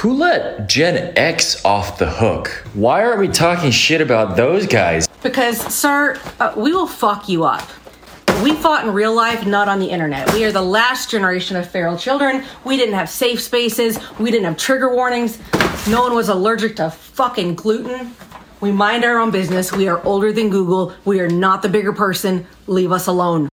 Who let Gen X off the hook? Why aren't we talking shit about those guys? Because, sir, uh, we will fuck you up. We fought in real life, not on the internet. We are the last generation of feral children. We didn't have safe spaces. We didn't have trigger warnings. No one was allergic to fucking gluten. We mind our own business. We are older than Google. We are not the bigger person. Leave us alone.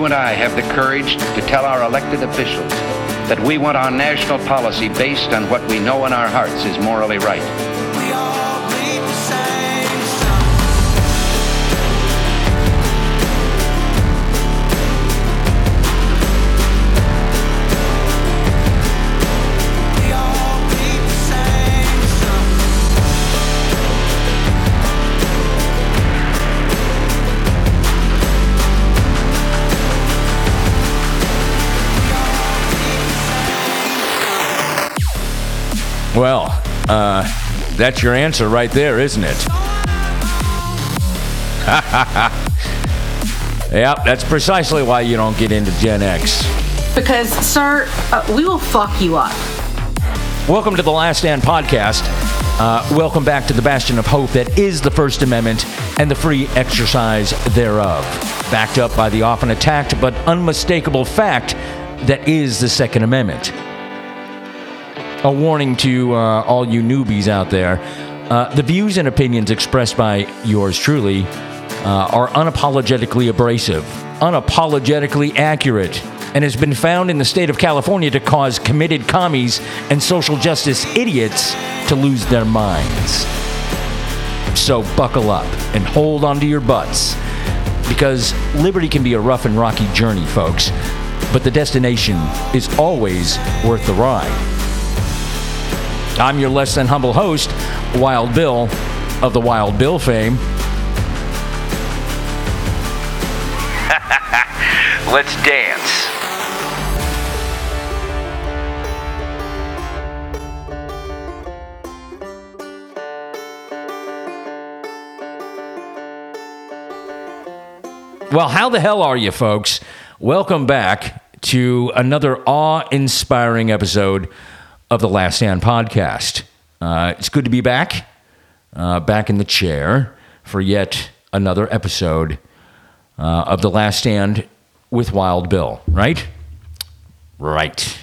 You and I have the courage to tell our elected officials that we want our national policy based on what we know in our hearts is morally right. Uh, that's your answer right there, isn't it? yep, that's precisely why you don't get into Gen X. Because, sir, uh, we will fuck you up. Welcome to the Last Stand podcast. Uh, welcome back to the bastion of hope that is the First Amendment and the free exercise thereof. Backed up by the often attacked but unmistakable fact that is the Second Amendment. A warning to uh, all you newbies out there uh, the views and opinions expressed by yours truly uh, are unapologetically abrasive, unapologetically accurate, and has been found in the state of California to cause committed commies and social justice idiots to lose their minds. So buckle up and hold onto your butts because liberty can be a rough and rocky journey, folks, but the destination is always worth the ride. I'm your less than humble host, Wild Bill of the Wild Bill fame. Let's dance. Well, how the hell are you, folks? Welcome back to another awe inspiring episode of the Last Stand podcast. Uh, it's good to be back, uh, back in the chair for yet another episode uh, of the Last Stand with Wild Bill, right? Right.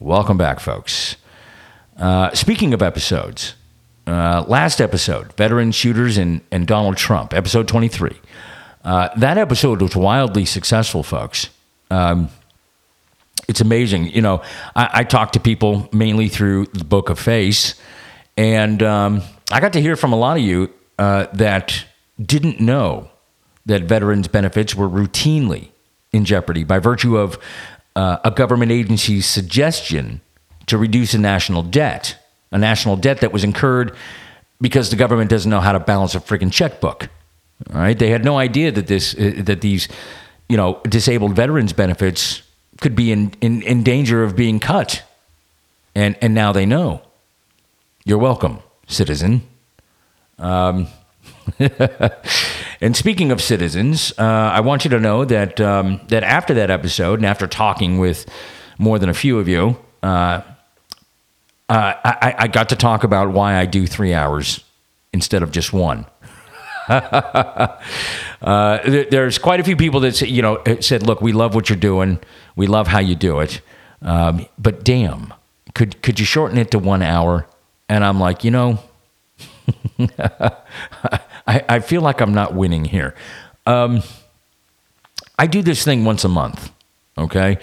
Welcome back, folks. Uh, speaking of episodes, uh, last episode, veteran shooters and, and Donald Trump, episode 23. Uh, that episode was wildly successful, folks. Um, it's amazing. You know, I, I talk to people mainly through the Book of Face, and um, I got to hear from a lot of you uh, that didn't know that veterans' benefits were routinely in jeopardy by virtue of uh, a government agency's suggestion to reduce a national debt, a national debt that was incurred because the government doesn't know how to balance a freaking checkbook. All right, they had no idea that this uh, that these you know disabled veterans benefits could be in, in, in danger of being cut, and and now they know. You're welcome, citizen. Um, and speaking of citizens, uh, I want you to know that um, that after that episode, and after talking with more than a few of you, uh, uh, I, I got to talk about why I do three hours instead of just one. uh, there- there's quite a few people that say, you know said, "Look, we love what you're doing. We love how you do it, um, but damn, could could you shorten it to one hour?" And I'm like, you know, I, I feel like I'm not winning here. Um, I do this thing once a month, okay,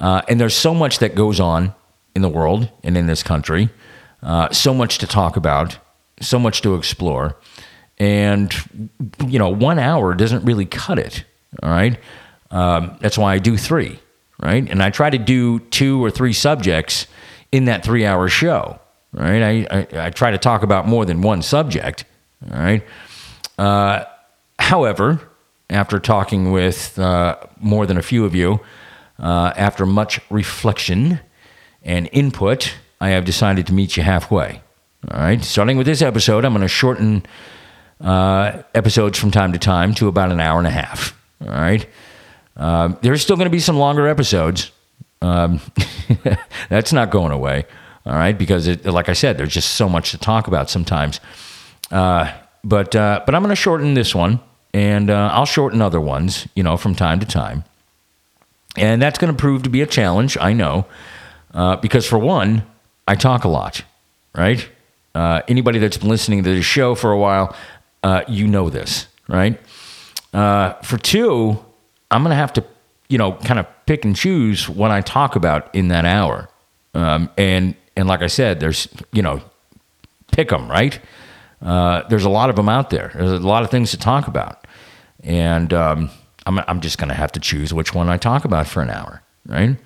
uh, and there's so much that goes on in the world and in this country, uh, so much to talk about, so much to explore and you know one hour doesn't really cut it all right um, that's why i do three right and i try to do two or three subjects in that three hour show. Right? I, I, I try to talk about more than one subject. All right. Uh, however, after talking with uh, more than a few of you, uh, after much reflection and input, I have decided to meet you halfway. All right. Starting with this episode, I'm going to shorten uh, episodes from time to time to about an hour and a half. All right. Um, there's still going to be some longer episodes. Um, that's not going away. All right, because it, like I said, there's just so much to talk about sometimes. Uh, but uh, but I'm going to shorten this one, and uh, I'll shorten other ones, you know, from time to time. And that's going to prove to be a challenge, I know, uh, because for one, I talk a lot, right? Uh, anybody that's been listening to this show for a while, uh, you know this, right? Uh, for two, I'm going to have to, you know, kind of pick and choose what I talk about in that hour. Um, and and like I said, there's, you know, pick them, right? Uh, there's a lot of them out there. There's a lot of things to talk about, and um, I'm I'm just going to have to choose which one I talk about for an hour, right?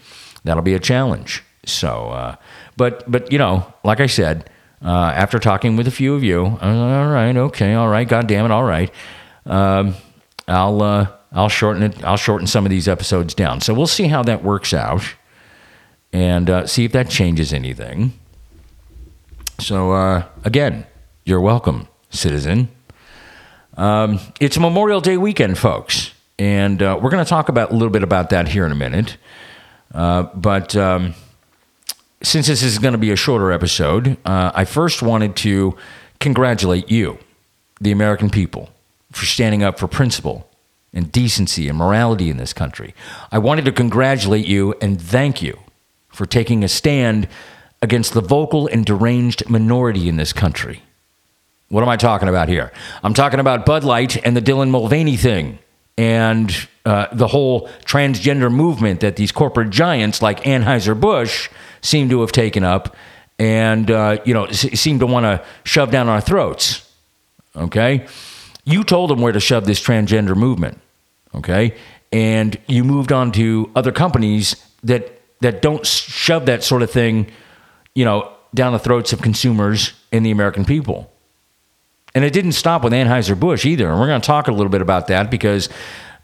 That'll be a challenge. So, uh, but but you know, like I said, uh, after talking with a few of you, like, all right, okay, all right, God damn it, all right. Um, I'll uh, I'll shorten it. I'll shorten some of these episodes down. So we'll see how that works out, and uh, see if that changes anything. So uh, again, you're welcome, citizen. Um, it's Memorial Day weekend, folks, and uh, we're going to talk about a little bit about that here in a minute. Uh, but um, since this is going to be a shorter episode, uh, I first wanted to congratulate you, the American people, for standing up for principle and decency and morality in this country. I wanted to congratulate you and thank you for taking a stand against the vocal and deranged minority in this country. What am I talking about here? I'm talking about Bud Light and the Dylan Mulvaney thing and uh, the whole transgender movement that these corporate giants like Anheuser-Busch seem to have taken up and, uh, you know, seem to want to shove down our throats. Okay? You told them where to shove this transgender movement. Okay? And you moved on to other companies that, that don't shove that sort of thing, you know, down the throats of consumers and the American people. And it didn't stop with Anheuser-Busch either. And we're going to talk a little bit about that because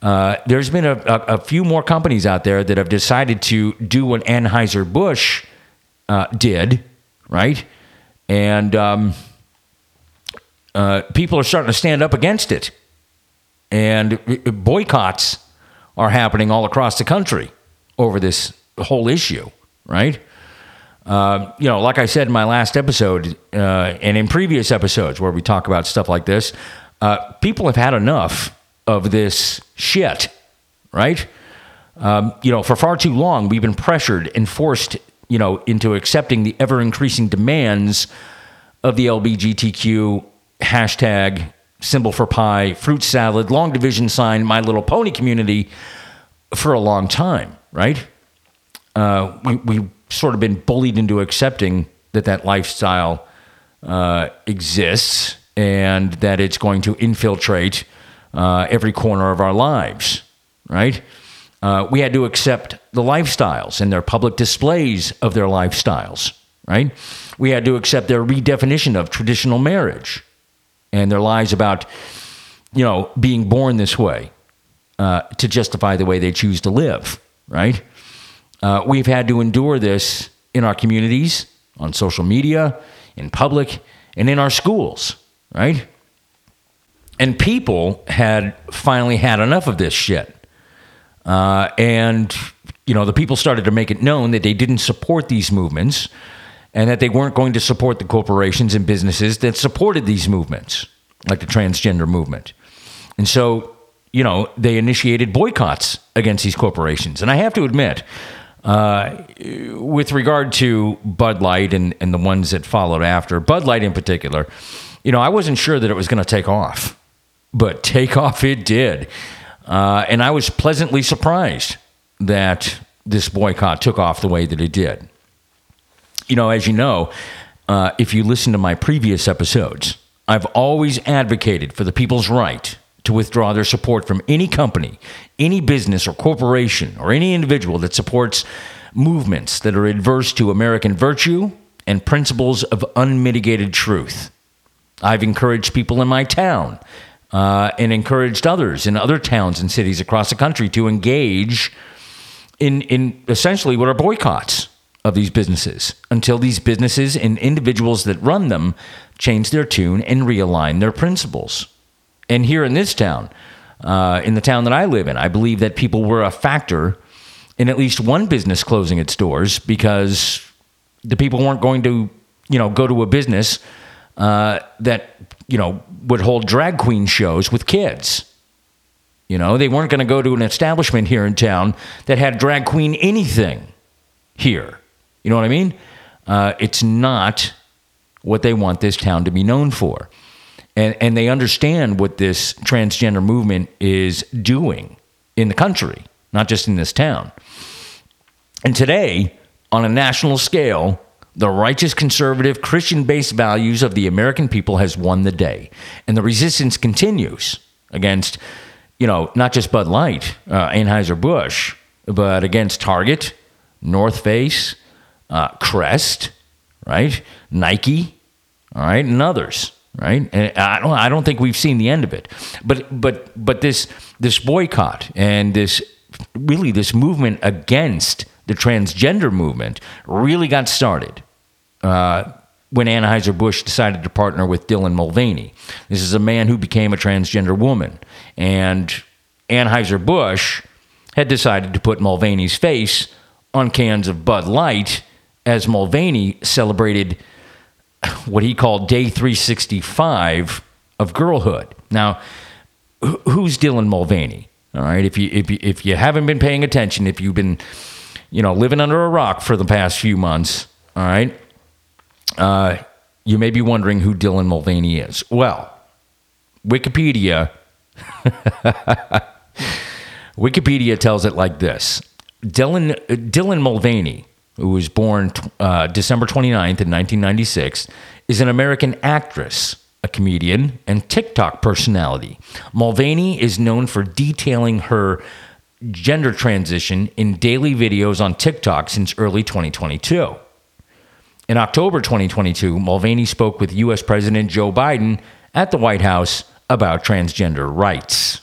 uh, there's been a, a, a few more companies out there that have decided to do what Anheuser-Busch uh, did, right? And um, uh, people are starting to stand up against it. And boycotts are happening all across the country over this whole issue, right? Uh, you know, like I said in my last episode uh, and in previous episodes where we talk about stuff like this, uh, people have had enough of this shit, right? Um, you know, for far too long, we've been pressured and forced, you know, into accepting the ever increasing demands of the LBGTQ hashtag symbol for pie, fruit salad, long division sign, My Little Pony community for a long time, right? uh, we, we've sort of been bullied into accepting that that lifestyle uh, exists and that it's going to infiltrate uh, every corner of our lives, right? Uh, we had to accept the lifestyles and their public displays of their lifestyles, right? We had to accept their redefinition of traditional marriage and their lies about, you know, being born this way uh, to justify the way they choose to live, right? Uh, we've had to endure this in our communities, on social media, in public, and in our schools, right? And people had finally had enough of this shit. Uh, and, you know, the people started to make it known that they didn't support these movements and that they weren't going to support the corporations and businesses that supported these movements, like the transgender movement. And so, you know, they initiated boycotts against these corporations. And I have to admit, uh, with regard to Bud Light and, and the ones that followed after, Bud Light in particular, you know, I wasn't sure that it was going to take off, but take off it did. Uh, and I was pleasantly surprised that this boycott took off the way that it did. You know, as you know, uh, if you listen to my previous episodes, I've always advocated for the people's right to withdraw their support from any company, any business or corporation, or any individual that supports movements that are adverse to American virtue and principles of unmitigated truth. I've encouraged people in my town uh, and encouraged others in other towns and cities across the country to engage in, in essentially what are boycotts of these businesses until these businesses and individuals that run them change their tune and realign their principles. And here in this town, uh, in the town that I live in, I believe that people were a factor in at least one business closing its doors because the people weren't going to, you know, go to a business uh, that, you know, would hold drag queen shows with kids. You know, they weren't going to go to an establishment here in town that had drag queen anything here. You know what I mean? Uh, it's not what they want this town to be known for. And, and they understand what this transgender movement is doing in the country, not just in this town. And today, on a national scale, the righteous, conservative, Christian based values of the American people has won the day. And the resistance continues against, you know, not just Bud Light, uh, Anheuser-Busch, but against Target, North Face, uh, Crest, right? Nike, all right, and others, right? And I don't, I don't think we've seen the end of it. But, but, but this, this boycott and this, really, this movement against the transgender movement really got started uh, when Anheuser-Busch decided to partner with Dylan Mulvaney. This is a man who became a transgender woman. And Anheuser-Busch had decided to put Mulvaney's face on cans of Bud Light as Mulvaney celebrated what he called Day 365 of girlhood. Now, who's Dylan Mulvaney? All right, if you if you, if you haven't been paying attention, if you've been you know living under a rock for the past few months, all right, uh, you may be wondering who Dylan Mulvaney is. Well, Wikipedia Wikipedia tells it like this Dylan, Dylan Mulvaney, who was born uh, December 29th in 1996, is an American actress, a comedian, and TikTok personality. Mulvaney is known for detailing her gender transition in daily videos on TikTok since early 2022. In October 2022, Mulvaney spoke with U.S. President Joe Biden at the White House about transgender rights.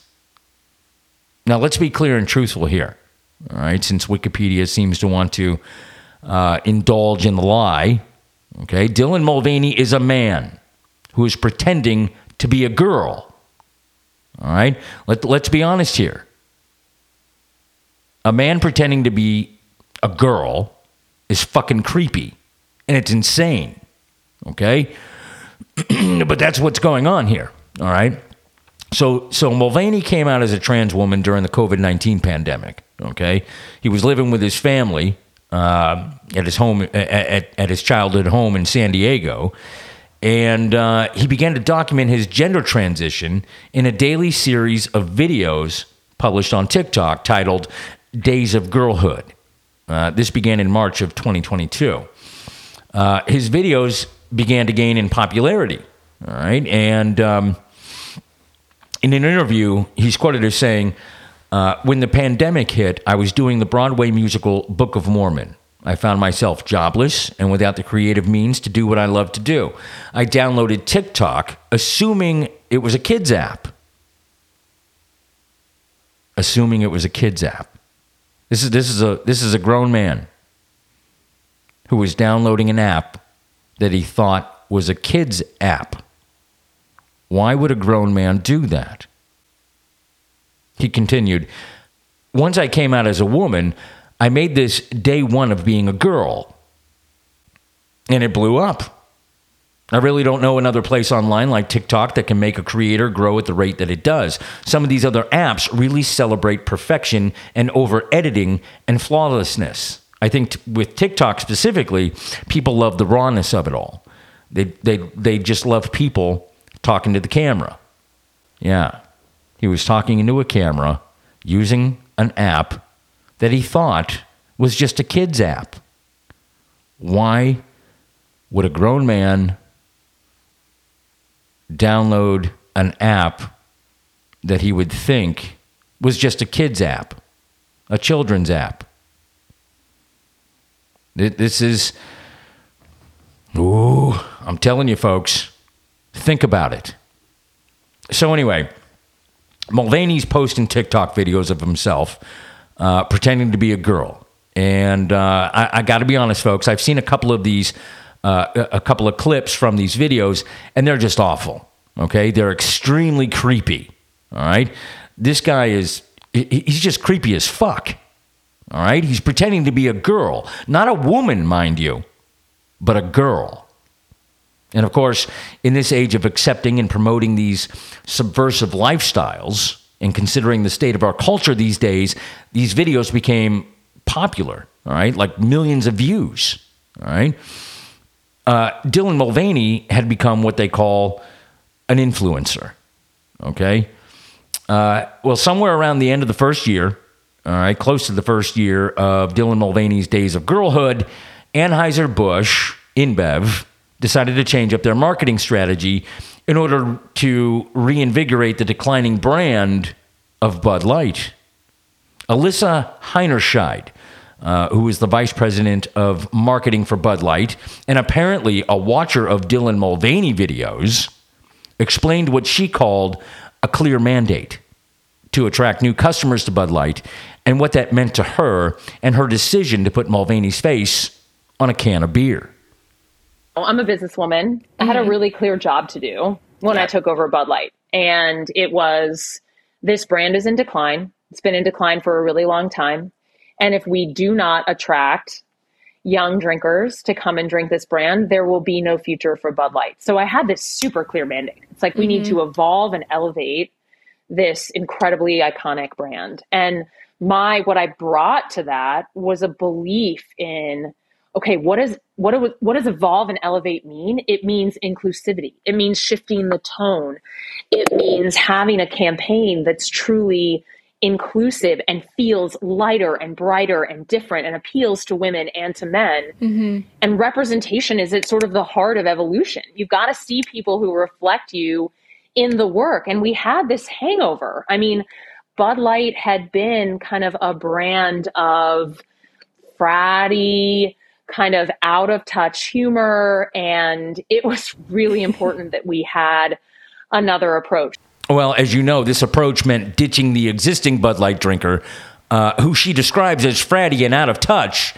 Now, let's be clear and truthful here, all right, since Wikipedia seems to want to uh, indulge in the lie. Okay, Dylan Mulvaney is a man who is pretending to be a girl. All right, Let, let's be honest here. A man pretending to be a girl is fucking creepy and it's insane. Okay, but that's what's going on here. All right. So, so Mulvaney came out as a trans woman during the COVID nineteen pandemic. Okay, he was living with his family uh, at his home at, at, at his childhood home in San Diego, and uh, he began to document his gender transition in a daily series of videos published on TikTok titled "Days of Girlhood." Uh, this began in March of 2022. Uh, his videos began to gain in popularity. All right, and um, in an interview, he's quoted as saying, uh, When the pandemic hit, I was doing the Broadway musical Book of Mormon. I found myself jobless and without the creative means to do what I love to do. I downloaded TikTok, assuming it was a kids' app. Assuming it was a kids' app. This is, this is, a, this is a grown man who was downloading an app that he thought was a kids' app. Why would a grown man do that? He continued, Once I came out as a woman, I made this day one of being a girl, and it blew up. I really don't know another place online like TikTok that can make a creator grow at the rate that it does. Some of these other apps really celebrate perfection and over editing and flawlessness. I think t- with TikTok specifically, people love the rawness of it all. They, they, they just love people talking to the camera. Yeah. He was talking into a camera using an app that he thought was just a kid's app. Why would a grown man download an app that he would think was just a kid's app, a children's app? Th- This is, ooh, I'm telling you, folks, think about it. So, anyway, Mulvaney's posting TikTok videos of himself uh, pretending to be a girl. And uh, I, I got to be honest, folks, I've seen a couple of these, uh, a couple of clips from these videos, and they're just awful. Okay. They're extremely creepy. All right. This guy is, he's just creepy as fuck. All right. He's pretending to be a girl, not a woman, mind you, but a girl. And of course, in this age of accepting and promoting these subversive lifestyles and considering the state of our culture these days, these videos became popular, all right, like millions of views, all right. Uh, Dylan Mulvaney had become what they call an influencer, okay. Uh, well, somewhere around the end of the first year, all right, close to the first year of Dylan Mulvaney's days of girlhood, Anheuser-Busch, InBev, decided to change up their marketing strategy in order to reinvigorate the declining brand of Bud Light. Alyssa Heinerscheid, uh, who is the vice president of marketing for Bud Light and apparently a watcher of Dylan Mulvaney videos, explained what she called a clear mandate to attract new customers to Bud Light and what that meant to her and her decision to put Mulvaney's face on a can of beer. I'm a businesswoman. I had a mm-hmm. really clear job to do when I took over Bud Light. And it was this brand is in decline. It's been in decline for a really long time. And if we do not attract young drinkers to come and drink this brand, there will be no future for Bud Light. So I had this super clear mandate. It's like we need to mm-hmm. evolve and elevate this incredibly iconic brand. And my what I brought to that was a belief in okay, what is what do, what does evolve and elevate mean? It means inclusivity. It means shifting the tone. It means having a campaign that's truly inclusive and feels lighter and brighter and different and appeals to women and to men. Mm-hmm. And representation is at sort of the heart of evolution. You've got to see people who reflect you in the work. And we had this hangover. I mean, Bud Light had been kind of a brand of fratty, kind of out of touch humor. And it was really important that we had another approach. Well, as you know, this approach meant ditching the existing Bud Light drinker, uh, who she describes as fratty and out of touch.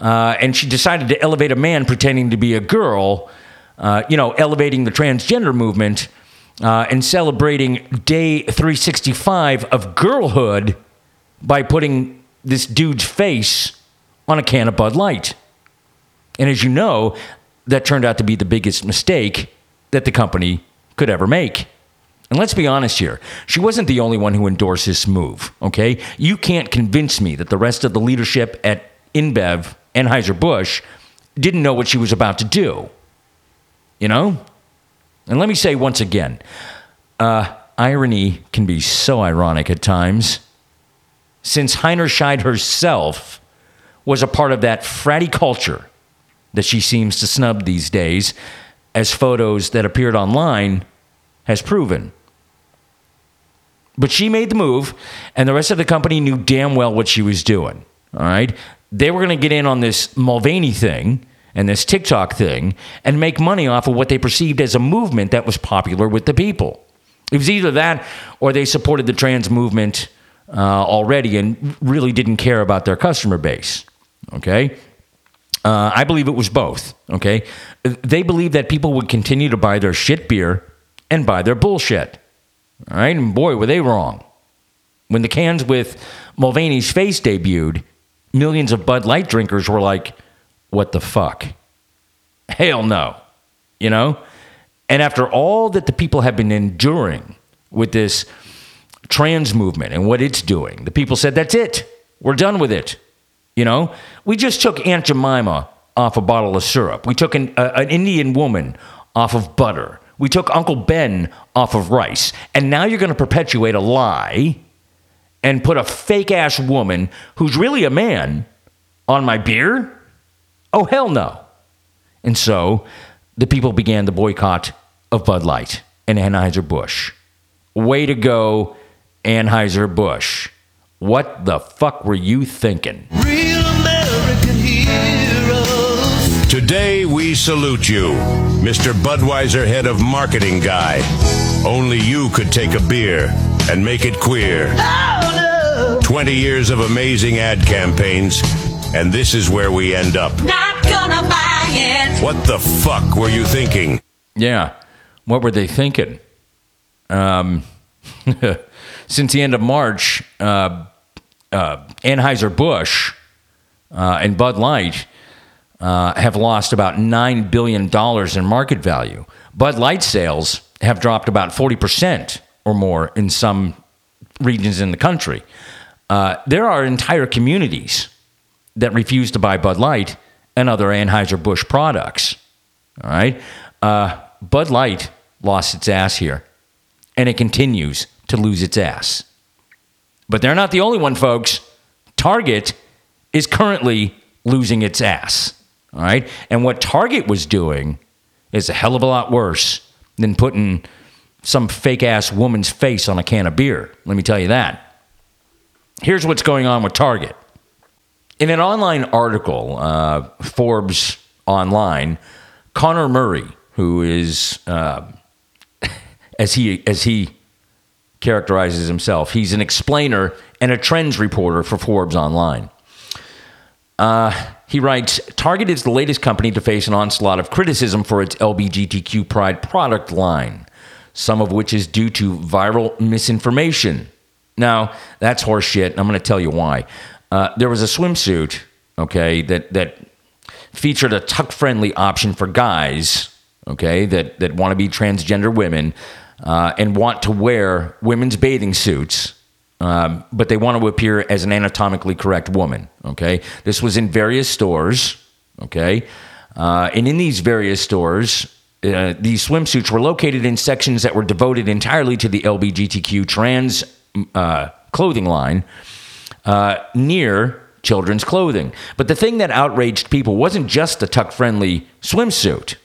Uh, and she decided to elevate a man pretending to be a girl, uh, you know, elevating the transgender movement uh, and celebrating day 365 of girlhood by putting this dude's face on a can of Bud Light. And as you know, that turned out to be the biggest mistake that the company could ever make. And let's be honest here, she wasn't the only one who endorsed this move, okay? You can't convince me that the rest of the leadership at InBev, Anheuser-Busch, didn't know what she was about to do. You know? And let me say once again, uh, irony can be so ironic at times. Since Heinerscheid herself was a part of that fratty culture that she seems to snub these days, as photos that appeared online has proven. But she made the move, and the rest of the company knew damn well what she was doing. All right? They were going to get in on this Mulvaney thing and this TikTok thing and make money off of what they perceived as a movement that was popular with the people. It was either that or they supported the trans movement uh, already and really didn't care about their customer base. Okay? Uh, I believe it was both. Okay? They believed that people would continue to buy their shit beer and buy their bullshit. All right? And boy, were they wrong. When the cans with Mulvaney's face debuted, millions of Bud Light drinkers were like, what the fuck? Hell no. You know? And after all that the people have been enduring with this trans movement and what it's doing, the people said, that's it. We're done with it. You know? We just took Aunt Jemima off a bottle of syrup. We took an, uh, an Indian woman off of butter. We took Uncle Ben off of rice. And now you're going to perpetuate a lie and put a fake ass woman who's really a man on my beer? Oh, hell no. And so the people began the boycott of Bud Light and Anheuser-Busch. Way to go, Anheuser-Busch. What the fuck were you thinking? Real American hero. Today we salute you, Mr. Budweiser head of marketing guy. Only you could take a beer and make it queer. 20 years of amazing ad campaigns, and this is where we end up. Not gonna buy it. What the fuck were you thinking? Yeah. What were they thinking? Um, since the end of March, uh, uh, Anheuser-Busch uh, and Bud Light uh, have lost about $9 billion in market value. Bud Light sales have dropped about 40% or more in some regions in the country. Uh, there are entire communities that refuse to buy Bud Light and other Anheuser-Busch products. All right. Uh, Bud Light lost its ass here, and it continues to lose its ass. But they're not the only one, folks. Target is currently losing its ass. All right. And what Target was doing is a hell of a lot worse than putting some fake ass woman's face on a can of beer. Let me tell you that. Here's what's going on with Target. In an online article, uh, Forbes Online, Connor Murray, who is, uh, as he as he characterizes himself, he's an explainer and a trends reporter for Forbes Online. Uh, he writes Target is the latest company to face an onslaught of criticism for its LBGTQ Pride product line, some of which is due to viral misinformation. Now, that's horseshit, and I'm going to tell you why. Uh, there was a swimsuit, okay, that, that featured a tuck friendly option for guys, okay, that, that want to be transgender women uh, and want to wear women's bathing suits um, but they want to appear as an anatomically correct woman. Okay, this was in various stores. Okay, uh, and in these various stores, uh, these swimsuits were located in sections that were devoted entirely to the LBGTQ trans uh, clothing line uh, near children's clothing. But the thing that outraged people wasn't just the tuck friendly swimsuit.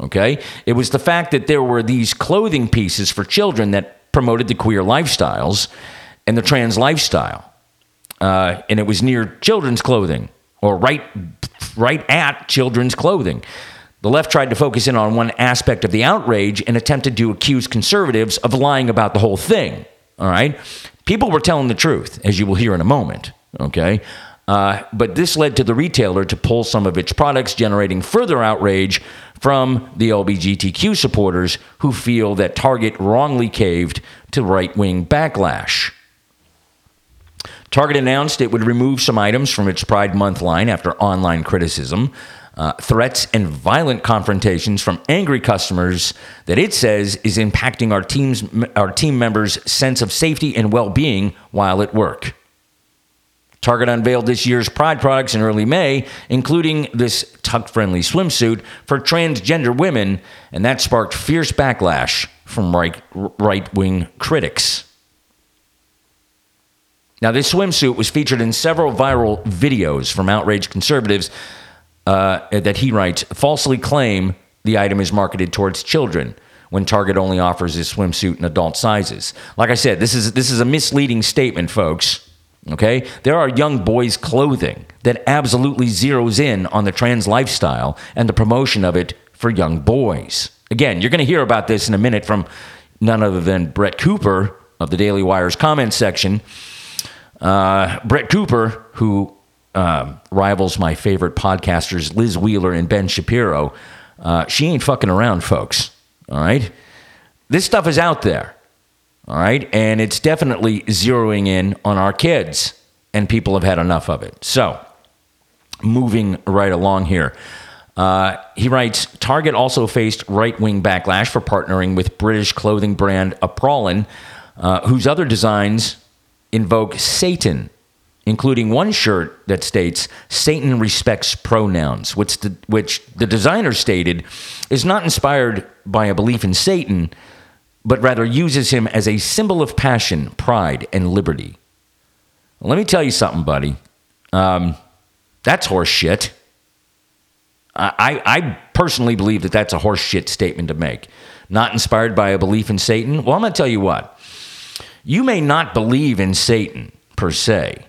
Okay, it was the fact that there were these clothing pieces for children that promoted the queer lifestyles and the trans lifestyle. Uh, and it was near children's clothing or right, right at children's clothing. The left tried to focus in on one aspect of the outrage and attempted to accuse conservatives of lying about the whole thing. All right? People were telling the truth, as you will hear in a moment. Okay? Uh, but this led to the retailer to pull some of its products, generating further outrage from the LBGTQ supporters who feel that Target wrongly caved to right wing backlash. Target announced it would remove some items from its Pride Month line after online criticism, uh, threats, and violent confrontations from angry customers that it says is impacting our team's our team members' sense of safety and well-being while at work. Target unveiled this year's Pride products in early May, including this tuck friendly swimsuit for transgender women, and that sparked fierce backlash from right wing critics. Now, this swimsuit was featured in several viral videos from outraged conservatives uh, that he writes falsely claim the item is marketed towards children when Target only offers this swimsuit in adult sizes. Like I said, this is this is a misleading statement, folks. Okay? There are young boys' clothing that absolutely zeroes in on the trans lifestyle and the promotion of it for young boys. Again, you're going to hear about this in a minute from none other than Brett Cooper of the Daily Wire's comment section. Uh, Brett Cooper, who um, rivals my favorite podcasters, Liz Wheeler and Ben Shapiro, uh, she ain't fucking around, folks. All right? This stuff is out there. All right? And it's definitely zeroing in on our kids, and people have had enough of it. So, moving right along here. Uh, he writes Target also faced right wing backlash for partnering with British clothing brand Abprallen, uh, whose other designs invoke Satan, including one shirt that states Satan respects pronouns, which the, which the designer stated is not inspired by a belief in Satan, but rather uses him as a symbol of passion, pride, and liberty. Let me tell you something, buddy. Um, that's horse shit. I, I personally believe that that's a horseshit statement to make. Not inspired by a belief in Satan? Well, I'm going to tell you what. You may not believe in Satan per se,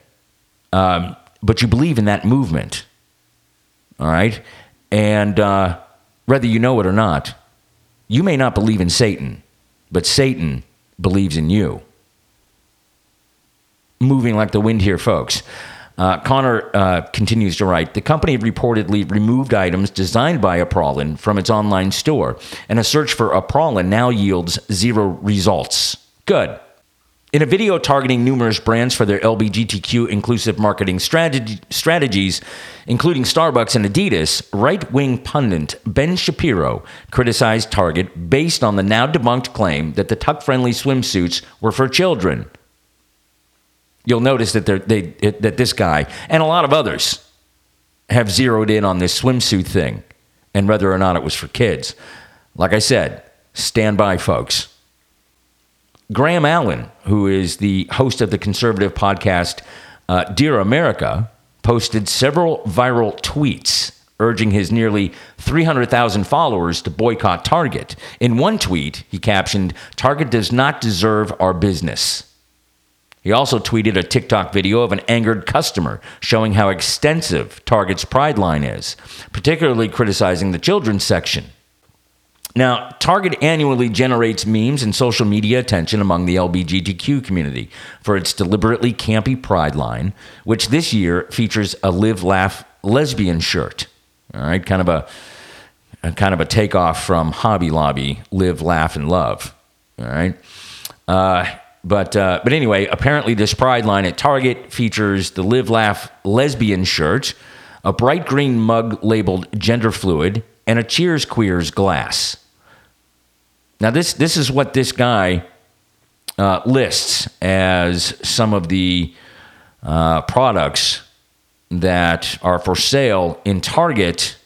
um, but you believe in that movement. All right? And uh, whether you know it or not, you may not believe in Satan, but Satan believes in you. Moving like the wind here, folks. Uh, Connor uh, continues to write The company reportedly removed items designed by Abprallen from its online store, and a search for Abprallen now yields zero results. Good. In a video targeting numerous brands for their LBGTQ inclusive marketing strategy, strategies, including Starbucks and Adidas, right wing pundit Ben Shapiro criticized Target based on the now debunked claim that the tuck friendly swimsuits were for children. You'll notice that, they're- it, that this guy and a lot of others have zeroed in on this swimsuit thing and whether or not it was for kids. Like I said, stand by, folks. Graham Allen, who is the host of the conservative podcast uh, Dear America, posted several viral tweets urging his nearly 300,000 followers to boycott Target. In one tweet, he captioned, Target does not deserve our business. He also tweeted a TikTok video of an angered customer showing how extensive Target's Pride line is, particularly criticizing the children's section. Now, Target annually generates memes and social media attention among the LBGTQ community for its deliberately campy Pride line, which this year features a live laugh lesbian shirt. All right, kind of a, a kind of a takeoff from Hobby Lobby, live, laugh, and love. All right. Uh, but uh, but anyway, apparently this Pride line at Target features the Live Laugh lesbian shirt, a bright green mug labeled gender fluid, and a Cheers Queers glass. Now this this is what this guy uh, lists as some of the uh, products that are for sale in Target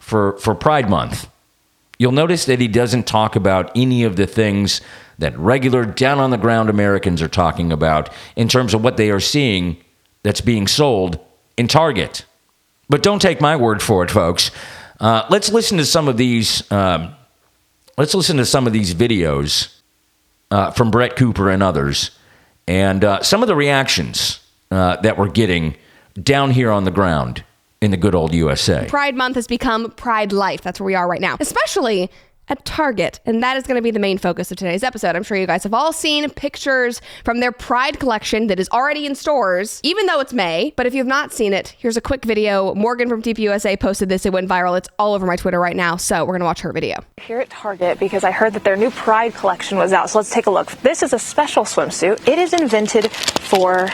for for Pride Month. You'll notice that he doesn't talk about any of the things that regular down on the ground Americans are talking about in terms of what they are seeing that's being sold in Target. But don't take my word for it, folks. Uh, let's listen to some of these. Um, let's listen to some of these videos uh, from Brett Cooper and others, and uh, some of the reactions uh, that we're getting down here on the ground in the good old USA. Pride Month has become Pride Life. That's where we are right now, especially at Target. And that is going to be the main focus of today's episode. I'm sure you guys have all seen pictures from their Pride collection that is already in stores, even though it's May. But if you have not seen it, here's a quick video. Morgan from TPUSA posted this. It went viral. It's all over my Twitter right now. So we're going to watch her video. here at Target because I heard that their new Pride collection was out. So let's take a look. This is a special swimsuit. It is invented for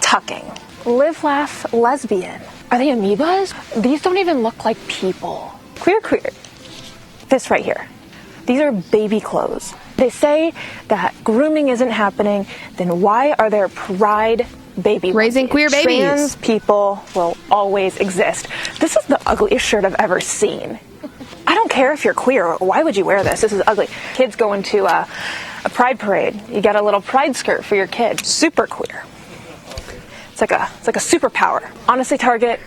tucking. Live, laugh, lesbian. Are they amoebas? These don't even look like people. Queer, queer. This right here. These are baby clothes. They say that grooming isn't happening. Then why are there Pride baby Raising queer babies. Trans people will always exist. This is the ugliest shirt I've ever seen. I don't care if you're queer. Why would you wear this? This is ugly. Kids going to a, a pride parade. You got a little pride skirt for your kid. Super queer. It's like a it's like a superpower. Honestly, Target,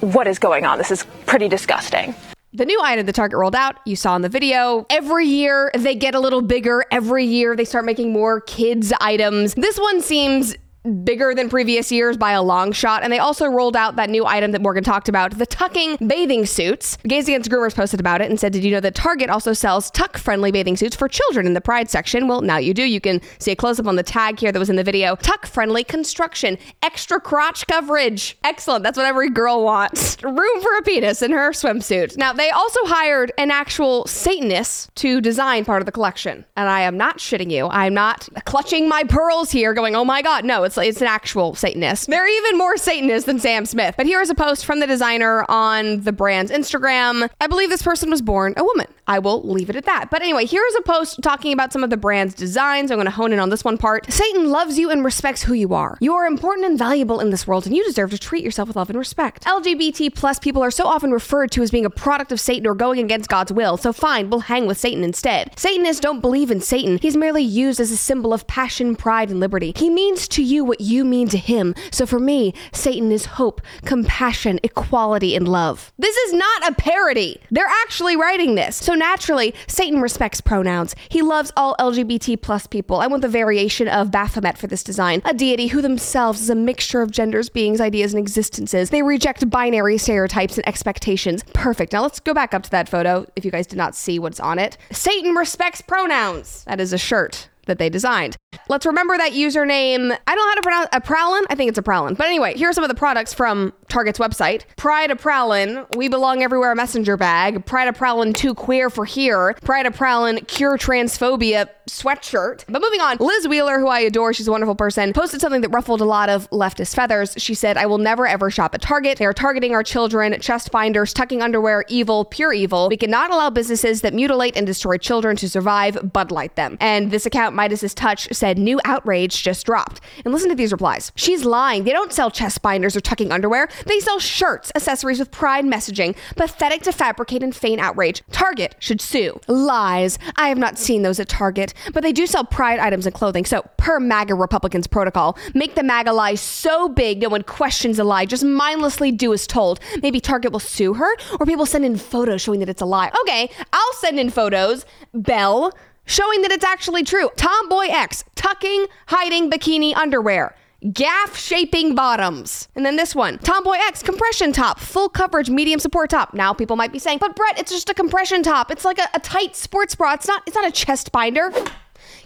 what is going on? This is pretty disgusting. The new item the Target rolled out, you saw in the video. Every year they get a little bigger. Every year they start making more kids' items. This one seems bigger than previous years by a long shot. And they also rolled out that new item that Morgan talked about the tucking bathing suits. Gays Against Groomers posted about it and said, Did you know that Target also sells tuck friendly bathing suits for children in the Pride section? Well, now you do. You can see a close up on the tag here that was in the video. Tuck friendly construction, extra crotch coverage. Excellent. That's what every girl wants. Room for a penis in her swimsuit. Now, they also hired an actual Satanist to design part of the collection. And I am not shitting you. I'm not clutching my pearls here going, oh my God. No, it's it's an actual Satanist. They're even more Satanist than Sam Smith. But here is a post from the designer on the brand's Instagram. I believe this person was born a woman. I will leave it at that. But anyway, here is a post talking about some of the brand's designs. I'm going to hone in on this one part. Satan loves you and respects who you are. You are important and valuable in this world, and you deserve to treat yourself with love and respect. LGBT plus people are so often referred to as being a product of Satan or going against God's will. So fine, we'll hang with Satan instead. Satanists don't believe in Satan. He's merely used as a symbol of passion, pride, and liberty. He means to you you what you mean to him. So for me, Satan is hope, compassion, equality, and love. This is not a parody. They're actually writing this. So naturally, Satan respects pronouns. He loves all LGBT plus people. I want the variation of Baphomet for this design, a deity who themselves is a mixture of genders, beings, ideas, and existences. They reject binary stereotypes and expectations. Perfect. Now let's go back up to that photo if you guys did not see what's on it. Satan respects pronouns. That is a shirt that they designed. Let's remember that username. I don't know how to pronounce Abprallen. I think it's Abprallen. But anyway, here are some of the products from Target's website. Pride of Prowlin, We Belong Everywhere messenger bag. Pride of Prowlin Too Queer for Here. Pride of Prowlin Cure Transphobia sweatshirt. But moving on, Liz Wheeler, who I adore, she's a wonderful person, posted something that ruffled a lot of leftist feathers. She said, I will never ever shop at Target. They are targeting our children, chest binders, tucking underwear, evil, pure evil. We cannot allow businesses that mutilate and destroy children to survive, Bud Light them. And this account, Midas's Touch, said, New outrage just dropped. And listen to these replies. She's lying. They don't sell chest binders or tucking underwear. They sell shirts, accessories with pride messaging. Pathetic to fabricate and feign outrage. Target should sue. Lies. I have not seen those at Target, but they do sell pride items and clothing. So, per MAGA Republicans protocol, make the MAGA lie so big no one questions a lie. Just mindlessly do as told. Maybe Target will sue her, or people send in photos showing that it's a lie. Okay, I'll send in photos. Bell showing that it's actually true. TomboyX, tucking, hiding bikini underwear. Gaff shaping bottoms. And then this one Tomboy X compression top, full coverage, medium support top. Now people might be saying, but Brett, it's just a compression top. It's like a, a tight sports bra. It's not, it's not a chest binder.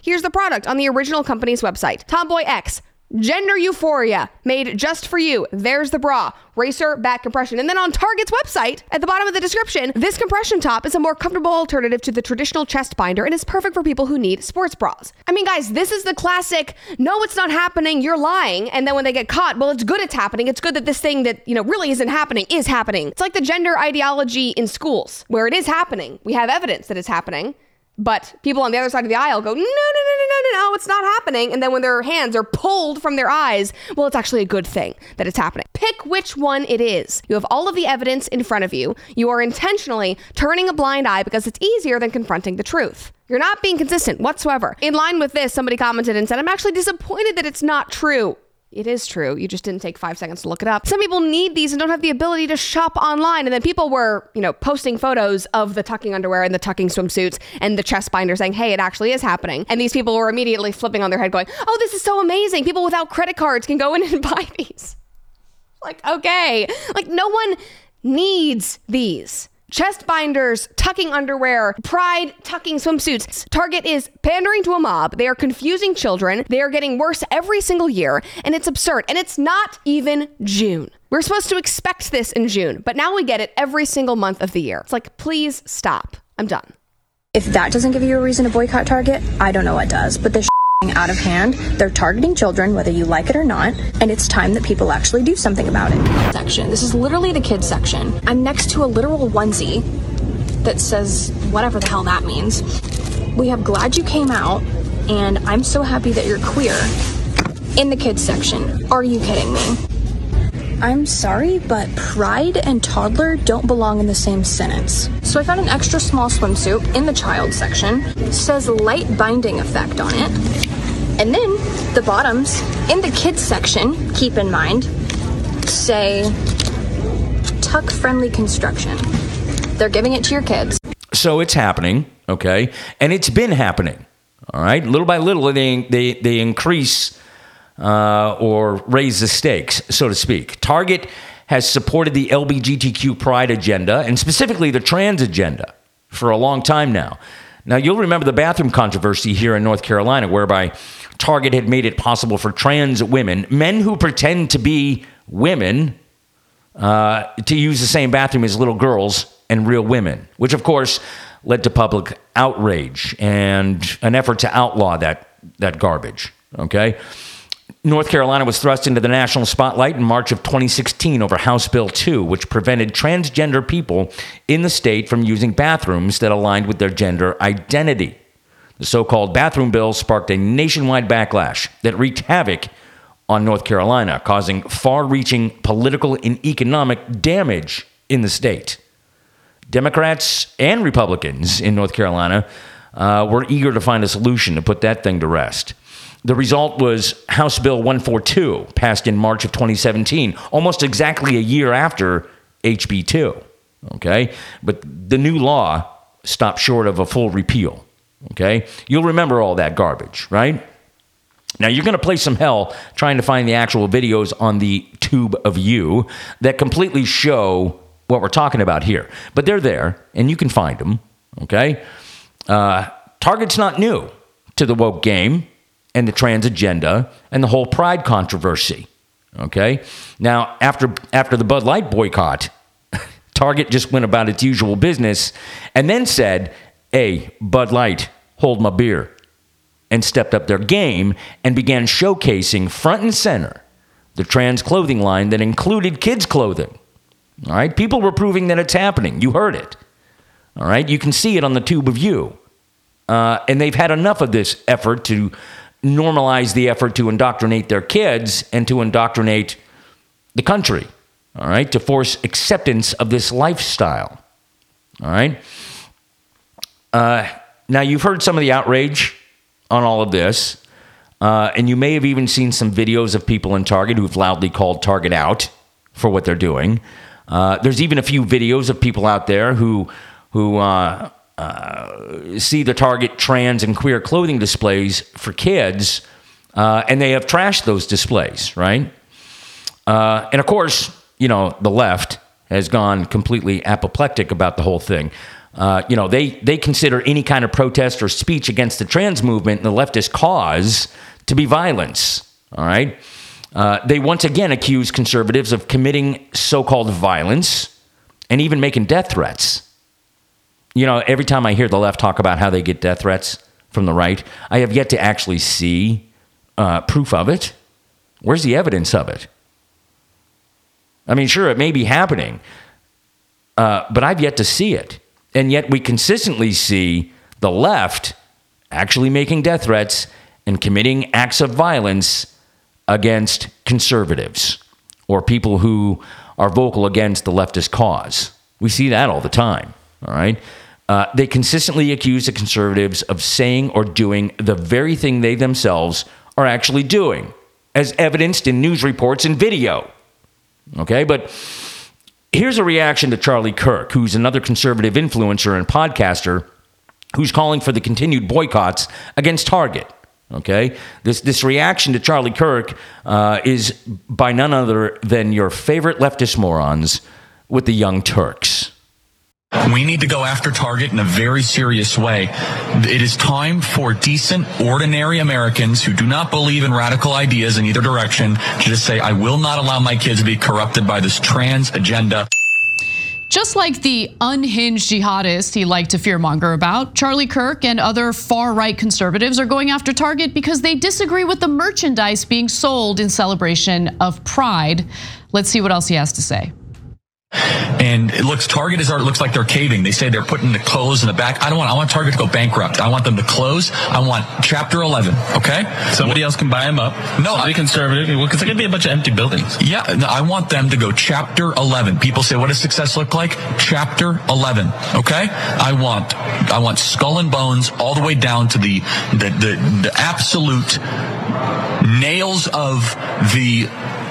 Here's the product on the original company's website TomboyX. Gender Euphoria, made just for you. There's the bra, racer, back compression. And then on Target's website, at the bottom of the description, this compression top is a more comfortable alternative to the traditional chest binder and is perfect for people who need sports bras. I mean, guys, this is the classic no, it's not happening, you're lying. And then when they get caught, well, it's good it's happening. It's good that this thing that, you know, really isn't happening is happening. It's like the gender ideology in schools, where it is happening. We have evidence that it's happening. But people on the other side of the aisle go, no, no, no, no, no, no, no, it's not happening. And then when their hands are pulled from their eyes, well, it's actually a good thing that it's happening. Pick which one it is. You have all of the evidence in front of you. You are intentionally turning a blind eye because it's easier than confronting the truth. You're not being consistent whatsoever. In line with this, somebody commented and said, I'm actually disappointed that it's not true. It is true. You just didn't take five seconds to look it up. Some people need these and don't have the ability to shop online. And then people were, you know, posting photos of the tucking underwear and the tucking swimsuits and the chest binder saying, hey, it actually is happening. And these people were immediately flipping on their head going, oh, this is so amazing. People without credit cards can go in and buy these. Like, okay. Like, no one needs these. Chest binders, tucking underwear, pride tucking swimsuits. Target is pandering to a mob. They are confusing children. They are getting worse every single year, and it's absurd. And it's not even June. We're supposed to expect this in June, but now we get it every single month of the year. It's like, please stop. I'm done. If that doesn't give you a reason to boycott Target, I don't know what does. But this out of hand. They're targeting children, whether you like it or not, and it's time that people actually do something about it. Section. This is literally the kids section. I'm next to a literal onesie that says whatever the hell that means. We have glad you came out, and I'm so happy that you're queer. In the kids section. Are you kidding me? I'm sorry, but pride and toddler don't belong in the same sentence. So I found an extra small swimsuit in the child section. It says light binding effect on it. And then the bottoms in the kids section, keep in mind, say tuck friendly construction. They're giving it to your kids. So it's happening, okay? And it's been happening, all right? Little by little, they, they, they increase uh, or raise the stakes, so to speak. Target has supported the LBGTQ pride agenda and specifically the trans agenda for a long time now. Now, you'll remember the bathroom controversy here in North Carolina, whereby Target had made it possible for trans women, men who pretend to be women, uh, to use the same bathroom as little girls and real women, which of course led to public outrage and an effort to outlaw that, that garbage. Okay? North Carolina was thrust into the national spotlight in March of 2016 over House Bill 2, which prevented transgender people in the state from using bathrooms that aligned with their gender identity. The so called bathroom bill sparked a nationwide backlash that wreaked havoc on North Carolina, causing far reaching political and economic damage in the state. Democrats and Republicans in North Carolina uh, were eager to find a solution to put that thing to rest. The result was House Bill 142, passed in March of 2017, almost exactly a year after HB 2. Okay? But the new law stopped short of a full repeal. Okay? You'll remember all that garbage, right? Now, you're going to play some hell trying to find the actual videos on the tube of you that completely show what we're talking about here. But they're there, and you can find them. Okay? Uh, Target's not new to the woke game and the trans agenda and the whole pride controversy. Okay? Now, after, after the Bud Light boycott, Target just went about its usual business and then said, Hey, Bud Light, hold my beer and stepped up their game and began showcasing front and center the trans clothing line that included kids' clothing. All right, people were proving that it's happening. You heard it. All right, you can see it on the tube of you. Uh, and they've had enough of this effort to normalize the effort to indoctrinate their kids and to indoctrinate the country. All right, to force acceptance of this lifestyle. All right. Uh, now, you've heard some of the outrage on all of this. Uh, and you may have even seen some videos of people in Target who've loudly called Target out for what they're doing. Uh, there's even a few videos of people out there who who uh, see the Target trans and queer clothing displays for kids, uh, and they have trashed those displays, right? Uh, and of course, you know the left has gone completely apoplectic about the whole thing. Uh, you know, they, they consider any kind of protest or speech against the trans movement and the leftist cause to be violence. All right. Uh, they once again accuse conservatives of committing so called violence and even making death threats. You know, every time I hear the left talk about how they get death threats from the right, I have yet to actually see uh, proof of it. Where's the evidence of it? I mean, sure, it may be happening, uh, but I've yet to see it. And yet we consistently see the left actually making death threats and committing acts of violence against conservatives or people who are vocal against the leftist cause. We see that all the time, all right? Uh, they consistently accuse the conservatives of saying or doing the very thing they themselves are actually doing, as evidenced in news reports and video. Okay, but Here's a reaction to Charlie Kirk, who's another conservative influencer and podcaster who's calling for the continued boycotts against Target. Okay, this this reaction to Charlie Kirk uh, is by none other than your favorite leftist morons with the Young Turks. We need to go after Target in a very serious way. It is time for decent, ordinary Americans who do not believe in radical ideas in either direction to just say, I will not allow my kids to be corrupted by this trans agenda. Just like the unhinged jihadist he liked to fearmonger about, Charlie Kirk and other far right conservatives are going after Target because they disagree with the merchandise being sold in celebration of Pride. Let's see what else he has to say. And it looks Target is it looks like they're caving. They say they're putting the clothes in the back. I don't want. I want Target to go bankrupt. I want them to close. I want Chapter 11. Okay. Somebody else can buy them up. No, Somebody I- conservative. Because there could be a bunch of empty buildings. Yeah, no, I want them to go chapter 11. People say, what does success look like? Chapter 11. Okay? I want, I want skull and bones all the way down to the, the, the, the absolute nails of the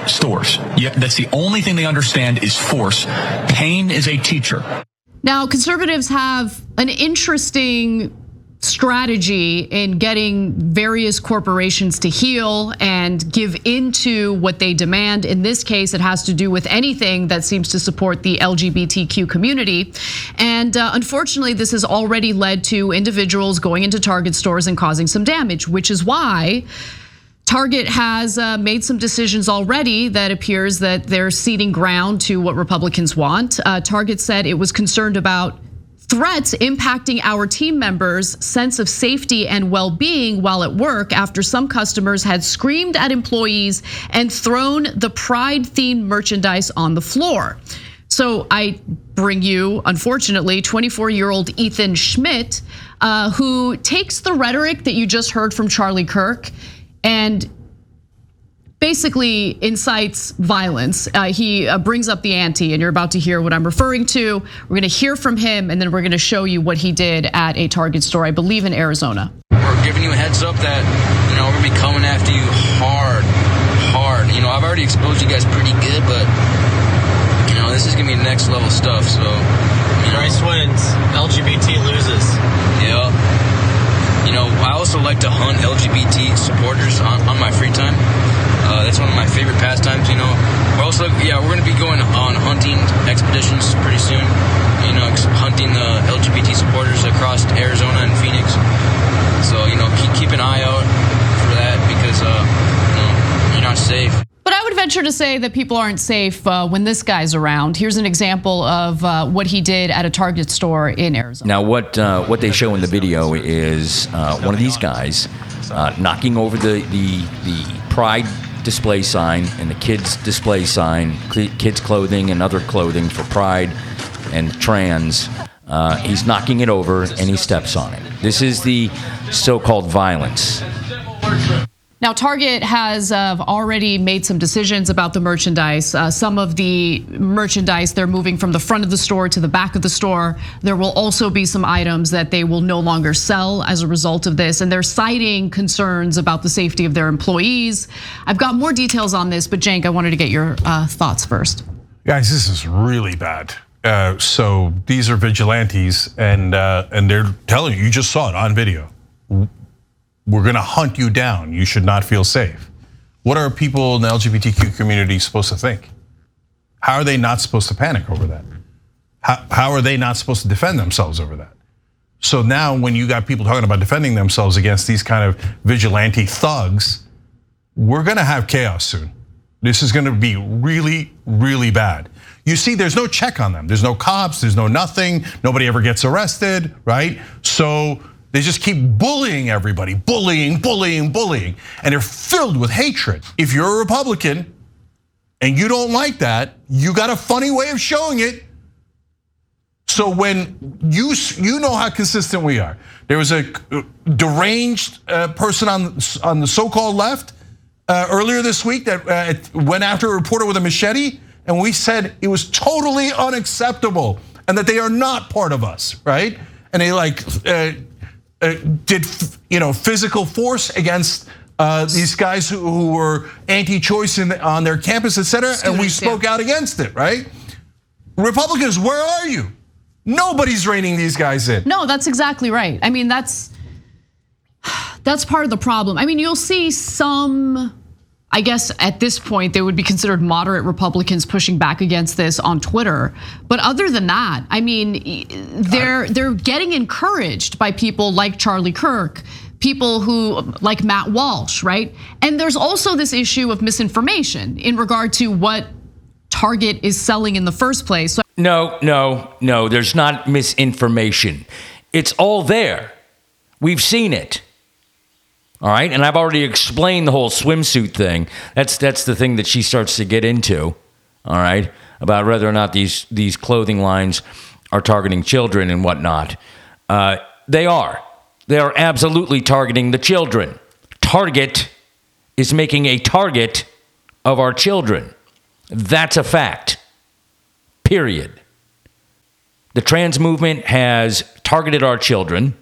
stores. That's the only thing they understand is force. Pain is a teacher. Now, conservatives have an interesting strategy in getting various corporations to heal and give into what they demand. In this case, it has to do with anything that seems to support the LGBTQ community. And uh, unfortunately, this has already led to individuals going into Target stores and causing some damage, which is why. Target has uh, made some decisions already that appears that they're ceding ground to what Republicans want. Uh, Target said it was concerned about threats impacting our team members' sense of safety and well being while at work after some customers had screamed at employees and thrown the pride themed merchandise on the floor. So I bring you, unfortunately, 24 year old Ethan Schmidt, uh, who takes the rhetoric that you just heard from Charlie Kirk and basically incites violence. Uh, he uh, brings up the ante, and you're about to hear what I'm referring to. We're going to hear from him, and then we're going to show you what he did at a Target store, I believe in Arizona. We're giving you a heads heads up that you know we're gonna be coming after you hard, hard. You know, I've already exposed you guys pretty good, but you know this is gonna be next level stuff. So, you know, Bryce wins, LGBT loses. Yeah. Know, I also like to hunt LGBT supporters on, on my free time. Uh, that's one of my favorite pastimes. You know, we're also yeah we're gonna be going on hunting expeditions pretty soon. You know, hunting the LGBT supporters across Arizona and Phoenix. So you know, keep keep an eye out for that because uh, you know, you're not safe. But I would venture to say that people aren't safe uh, when this guy's around. Here's an example of uh, what he did at a Target store in Arizona. Now, what uh, what they show in the video is uh, one of these guys uh, knocking over the, the the Pride display sign and the kids display sign, kids clothing and other clothing for Pride and trans. Uh, he's knocking it over and he steps on it. This is the so-called violence. Now, Target has uh, already made some decisions about the merchandise. Uh, some of the merchandise they're moving from the front of the store to the back of the store. There will also be some items that they will no longer sell as a result of this. And they're citing concerns about the safety of their employees. I've got more details on this, but Cenk, I wanted to get your uh, thoughts first. Guys, this is really bad. Uh, so these are vigilantes, and uh, and they're telling you. You just saw it on video. We're going to hunt you down. You should not feel safe. What are people in the LGBTQ community supposed to think? How are they not supposed to panic over that? How, how are they not supposed to defend themselves over that? So now, when you got people talking about defending themselves against these kind of vigilante thugs, we're going to have chaos soon. This is going to be really, really bad. You see, there's no check on them. There's no cops. There's no nothing. Nobody ever gets arrested, right? So they just keep bullying everybody, bullying, bullying, bullying, and they're filled with hatred. If you're a Republican and you don't like that, you got a funny way of showing it. So when you you know how consistent we are. There was a deranged uh, person on on the so-called left uh, earlier this week that uh, went after a reporter with a machete, and we said it was totally unacceptable and that they are not part of us, right? And they like did you know physical force against uh, these guys who, who were anti-choice in, on their campus, et cetera, and we Students, yeah. spoke out against it, right? Republicans, where are you? Nobody's reining these guys in. No, that's exactly right. I mean, that's that's part of the problem. I mean, you'll see some I guess at this point they would be considered moderate Republicans pushing back against this on Twitter. But other than that, I mean, they're they're getting encouraged by people like Charlie Kirk, people who like Matt Walsh, right? And there's also this issue of misinformation in regard to what Target is selling in the first place. No, no, no, there's not misinformation. It's all there. We've seen it. All right, and I've already explained the whole swimsuit thing. That's that's the thing that she starts to get into. All right, about whether or not these these clothing lines are targeting children and whatnot. Uh, they are. They are absolutely targeting the children. Target is making a target of our children. That's a fact. Period. The trans movement has targeted our children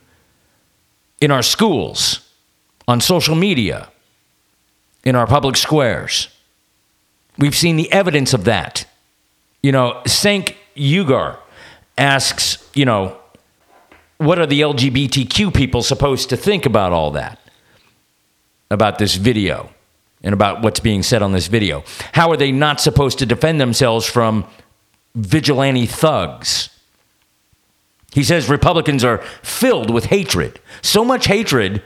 in our schools, on social media, in our public squares. We've seen the evidence of that. You know, Cenk Uygur asks, you know, what are the LGBTQ people supposed to think about all that? About this video and about what's being said on this video. How are they not supposed to defend themselves from vigilante thugs? He says Republicans are filled with hatred. So much hatred,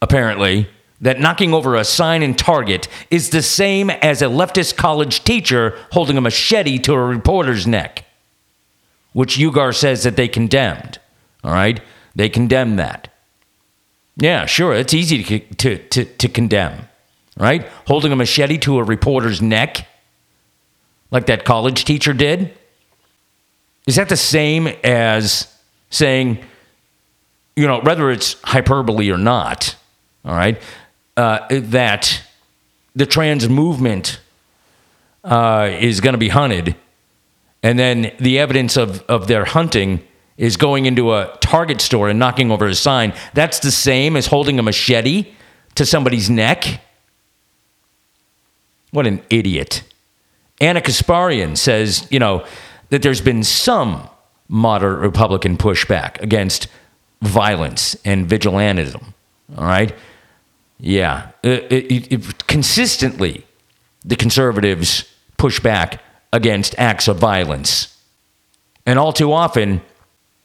apparently, that knocking over a sign in Target is the same as a leftist college teacher holding a machete to a reporter's neck, which Uygur says that they condemned. All right? They condemn that. Yeah, sure, it's easy to, to, to, to condemn, right? Holding a machete to a reporter's neck, like that college teacher did. Is that the same as saying, you know, whether it's hyperbole or not, all right, uh, that the trans movement uh, is going to be hunted, and then the evidence of, of their hunting is going into a Target store and knocking over a sign. That's the same as holding a machete to somebody's neck. What an idiot. Ana Kasparian says, you know, that there's been some moderate Republican pushback against violence and vigilantism. All right? Yeah. It- it- it- consistently, the conservatives push back against acts of violence. And all too often,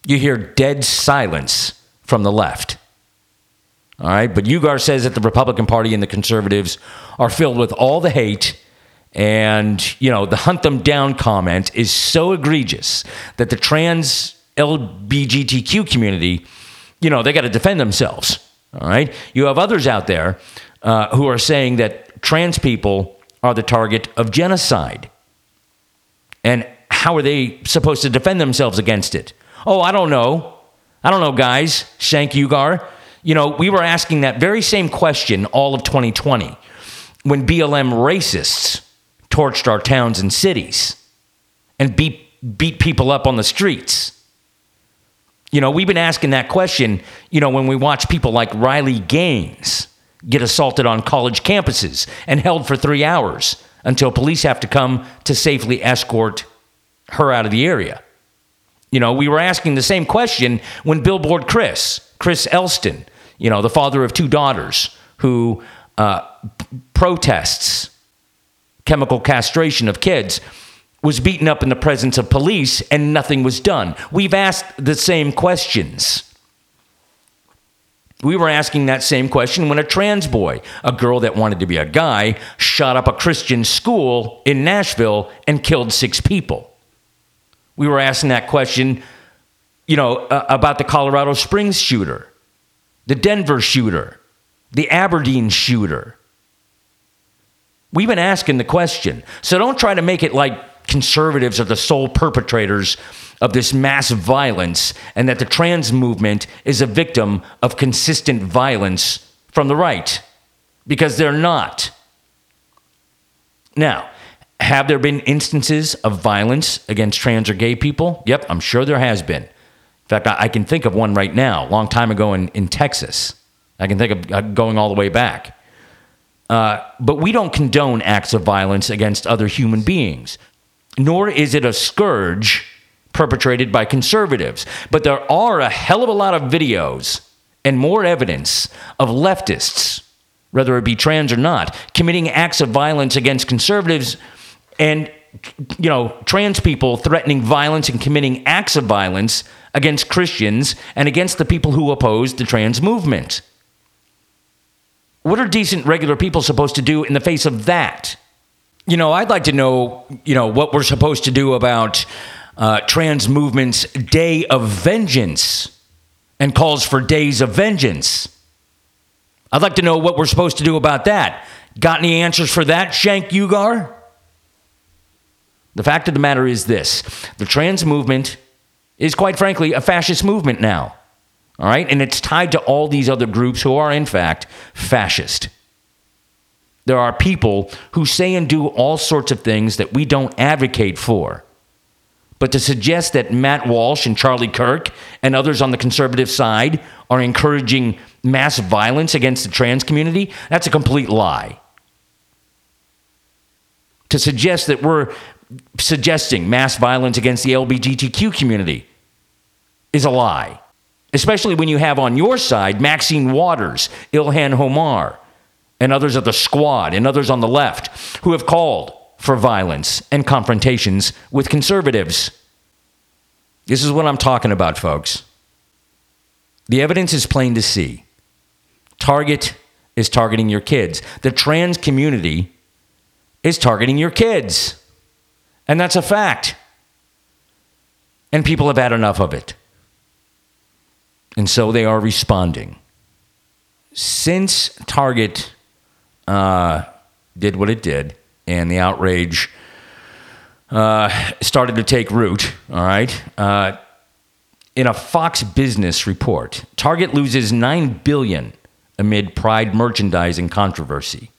you hear dead silence from the left. All right. But Uygur says that the Republican Party and the conservatives are filled with all the hate. And, you know, the hunt them down comment is so egregious that the trans LBGTQ community, you know, they got to defend themselves. All right. You have others out there uh, who are saying that trans people are the target of genocide. And how are they supposed to defend themselves against it? Oh, I don't know. I don't know, guys. Cenk Uygur. You know, we were asking that very same question all of 2020 when BLM racists torched our towns and cities and beat, beat people up on the streets. You know, we've been asking that question, you know, when we watch people like Riley Gaines get assaulted on college campuses and held for three hours until police have to come to safely escort her out of the area. You know, we were asking the same question when Billboard Chris, Chris Elston, you know, the father of two daughters who uh, p- protests chemical castration of kids, was beaten up in the presence of police and nothing was done. We've asked the same questions. We were asking that same question when a trans boy, a girl that wanted to be a guy, shot up a Christian school in Nashville and killed six people. We were asking that question, you know, uh, about the Colorado Springs shooter, the Denver shooter, the Aberdeen shooter. We've been asking the question. So don't try to make it like conservatives are the sole perpetrators of this mass violence and that the trans movement is a victim of consistent violence from the right because they're not. Now, have there been instances of violence against trans or gay people? Yep, I'm sure there has been. In fact, I, can think of one right now, a long time ago in, in Texas. I can think of uh, going all the way back. Uh, but we don't condone acts of violence against other human beings, nor is it a scourge perpetrated by conservatives. But there are a hell of a lot of videos and more evidence of leftists, whether it be trans or not, committing acts of violence against conservatives and you know trans people threatening violence and committing acts of violence against Christians and against the people who oppose the trans movement. What are decent regular people supposed to do in the face of that? You know, I'd like to know, you know, what we're supposed to do about uh, trans movement's day of vengeance and calls for days of vengeance. I'd like to know what we're supposed to do about that. Got any answers for that, Cenk Uygur? The fact of the matter is this the trans movement is, quite frankly, a fascist movement now. All right? And it's tied to all these other groups who are, in fact, fascist. There are people who say and do all sorts of things that we don't advocate for. But to suggest that Matt Walsh and Charlie Kirk and others on the conservative side are encouraging mass violence against the trans community, that's a complete lie. To suggest that we're suggesting mass violence against the LGBTQ community is a lie. Especially when you have on your side Maxine Waters, Ilhan Omar, and others of the squad and others on the left who have called for violence and confrontations with conservatives. This is what I'm talking about, folks. The evidence is plain to see. Target is targeting your kids. The trans community is targeting your kids. And that's a fact. And people have had enough of it. And so they are responding. Since Target uh, did what it did and the outrage uh, started to take root, all right, uh, in a Fox Business report, Target loses 9 billion amid Pride merchandising controversy.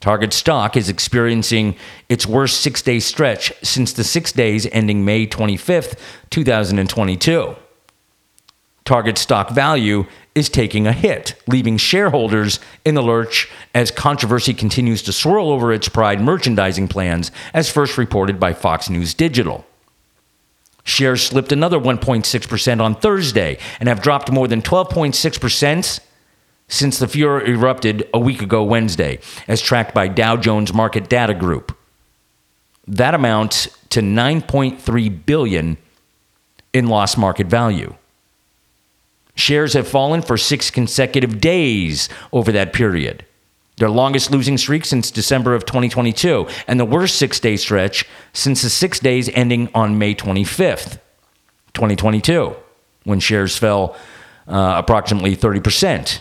Target stock is experiencing its worst six day stretch since the six days ending May 25th, 2022. Target stock value is taking a hit, leaving shareholders in the lurch as controversy continues to swirl over its Pride merchandising plans, as first reported by Fox News Digital. Shares slipped another 1.6% on Thursday and have dropped more than 12.6% since the furor erupted a week ago Wednesday, as tracked by Dow Jones Market Data Group. That amounts to 9.3 billion in lost market value. Shares have fallen for six consecutive days over that period. Their longest losing streak since December of 2022, and the worst six day stretch since the six days ending on May 25th, 2022, when shares fell uh, approximately 30%.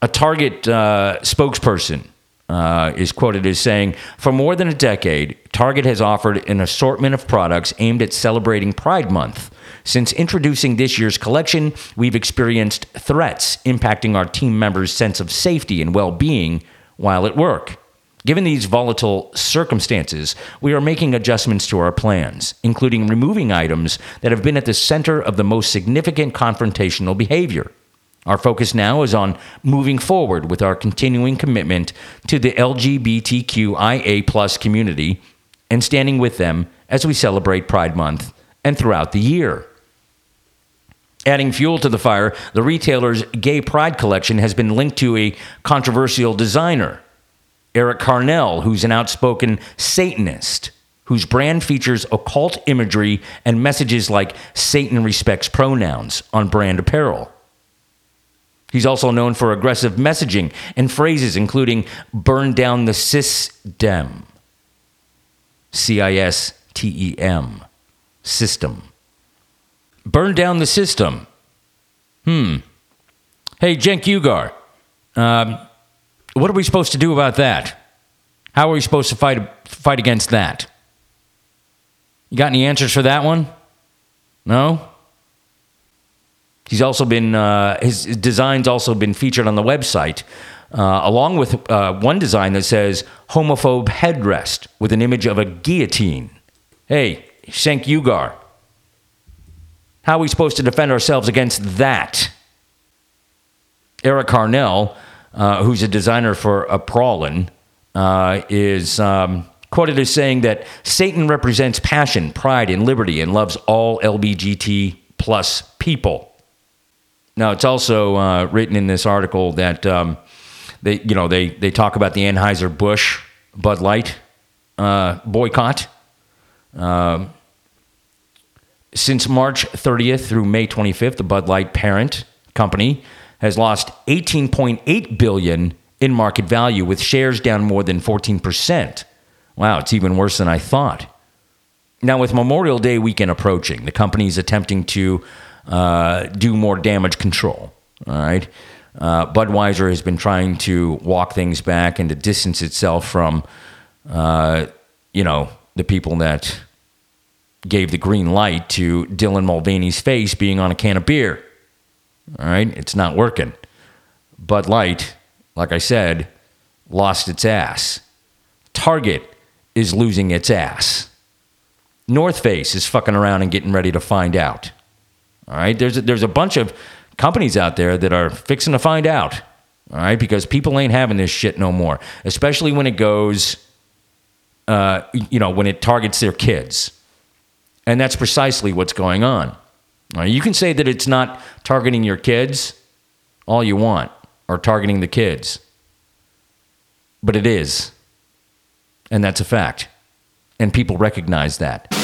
A Target uh, spokesperson uh, is quoted as saying For more than a decade, Target has offered an assortment of products aimed at celebrating Pride Month. Since introducing this year's collection, we've experienced threats impacting our team members' sense of safety and well being while at work. Given these volatile circumstances, we are making adjustments to our plans, including removing items that have been at the center of the most significant confrontational behavior. Our focus now is on moving forward with our continuing commitment to the LGBTQIA community and standing with them as we celebrate Pride Month and throughout the year. Adding fuel to the fire, the retailer's gay pride collection has been linked to a controversial designer, Erik Carnell, who's an outspoken Satanist, whose brand features occult imagery and messages like Satan respects pronouns on brand apparel. He's also known for aggressive messaging and phrases including burn down the system, C I S T E M, system. Burn down the system. Hmm. Hey, Cenk Uygur, um, what are we supposed to do about that? How are we supposed to fight fight against that? You got any answers for that one? No. He's also been uh, his designs also been featured on the website, uh, along with uh, one design that says "homophobe headrest" with an image of a guillotine. Hey, Cenk Uygur, how are we supposed to defend ourselves against that? Erik Carnell, uh, who's a designer for Abprallen, uh, is um, quoted as saying that Satan represents passion, pride, and liberty, and loves all LGBT plus people. Now, it's also uh, written in this article that um, they, you know, they they talk about the Anheuser Busch Bud Light uh, boycott. Um, since March 30th through May 25th, the Bud Light parent company has lost 18.8 billion in market value, with shares down more than 14%. Wow, it's even worse than I thought. Now, with Memorial Day weekend approaching, the company is attempting to uh, do more damage control. All right. Uh, Budweiser has been trying to walk things back and to distance itself from, uh, you know, the people that gave the green light to Dylan Mulvaney's face being on a can of beer. All right. It's not working. Bud Light, like I said, lost its ass. Target is losing its ass. North Face is fucking around and getting ready to find out. All right, there's a, there's a bunch of companies out there that are fixing to find out. All right, because people ain't having this shit no more, especially when it goes, uh, you know, when it targets their kids, and that's precisely what's going on. Right, you can say that it's not targeting your kids, all you want, or targeting the kids, but it is, and that's a fact, and people recognize that.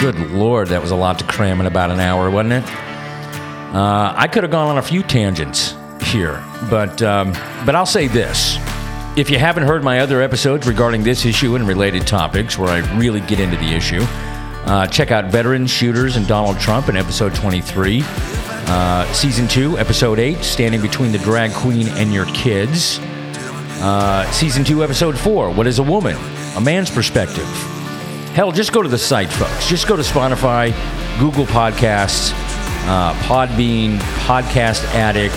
Good lord, that was a lot to cram in about an hour, wasn't it? Uh, I could have gone on a few tangents here, but um, but I'll say this: if you haven't heard my other episodes regarding this issue and related topics, where I really get into the issue, uh, check out Veterans, Shooters, and Donald Trump in episode 23, uh, season two, episode eight, Standing Between the Drag Queen and Your Kids, uh, season two, episode four, What is a Woman? A Man's Perspective. Hell, just go to the site, folks. Just go to Spotify, Google Podcasts, uh, Podbean, Podcast Addict,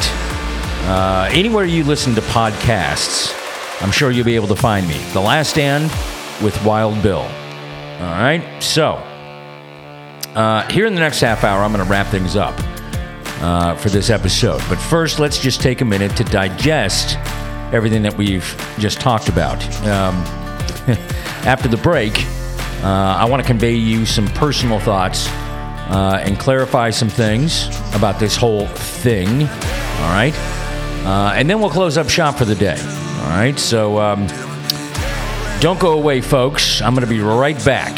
uh, anywhere you listen to podcasts. I'm sure you'll be able to find me. The Last Stand with Wild Bill. All right. So, uh, here in the next half hour, I'm going to wrap things up uh, for this episode. But first, let's just take a minute to digest everything that we've just talked about. Um, after the break, uh, I want to convey you some personal thoughts uh, and clarify some things about this whole thing. All right. Uh, and then we'll close up shop for the day. All right. So um, don't go away, folks. I'm going to be right back.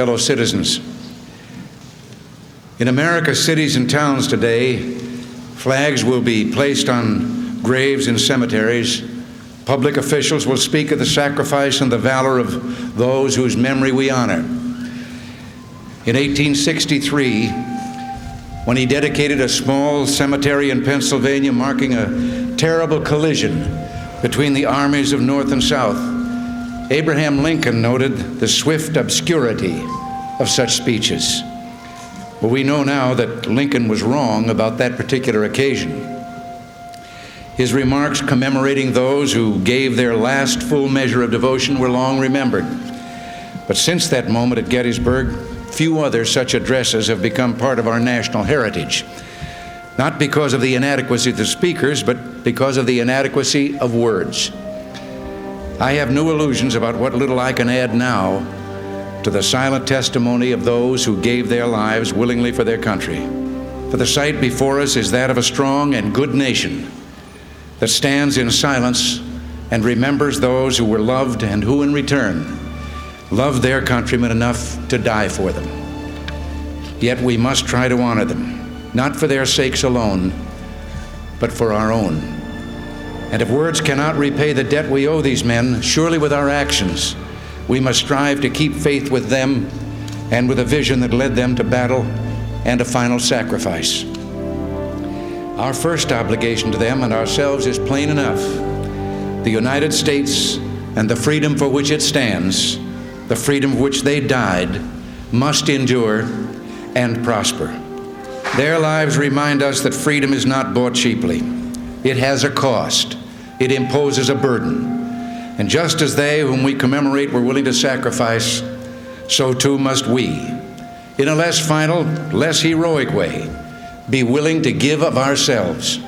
Fellow citizens. In America's cities and towns today, flags will be placed on graves in cemeteries. Public officials will speak of the sacrifice and the valor of those whose memory we honor. In 1863, when he dedicated a small cemetery in Pennsylvania marking a terrible collision between the armies of North and South, Abraham Lincoln noted the swift obscurity of such speeches. But we know now that Lincoln was wrong about that particular occasion. His remarks commemorating those who gave their last full measure of devotion were long remembered. But since that moment at Gettysburg, few other such addresses have become part of our national heritage. Not because of the inadequacy of the speakers, but because of the inadequacy of words. I have no illusions about what little I can add now to the silent testimony of those who gave their lives willingly for their country. For the sight before us is that of a strong and good nation that stands in silence and remembers those who were loved and who, in return, loved their countrymen enough to die for them. Yet we must try to honor them, not for their sakes alone, but for our own. And if words cannot repay the debt we owe these men, surely with our actions, we must strive to keep faith with them and with a vision that led them to battle and a final sacrifice. Our first obligation to them and ourselves is plain enough. The United States and the freedom for which it stands, the freedom for which they died, must endure and prosper. Their lives remind us that freedom is not bought cheaply. It has a cost. It imposes a burden. And just as they whom we commemorate were willing to sacrifice, so too must we, in a less final, less heroic way, be willing to give of ourselves.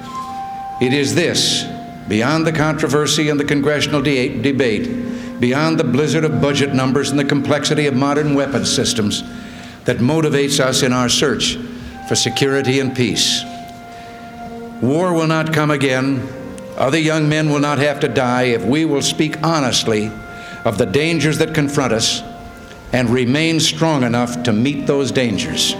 It is this, beyond the controversy and the congressional de- debate, beyond the blizzard of budget numbers and the complexity of modern weapons systems, that motivates us in our search for security and peace. War will not come again. Other young men will not have to die if we will speak honestly of the dangers that confront us and remain strong enough to meet those dangers.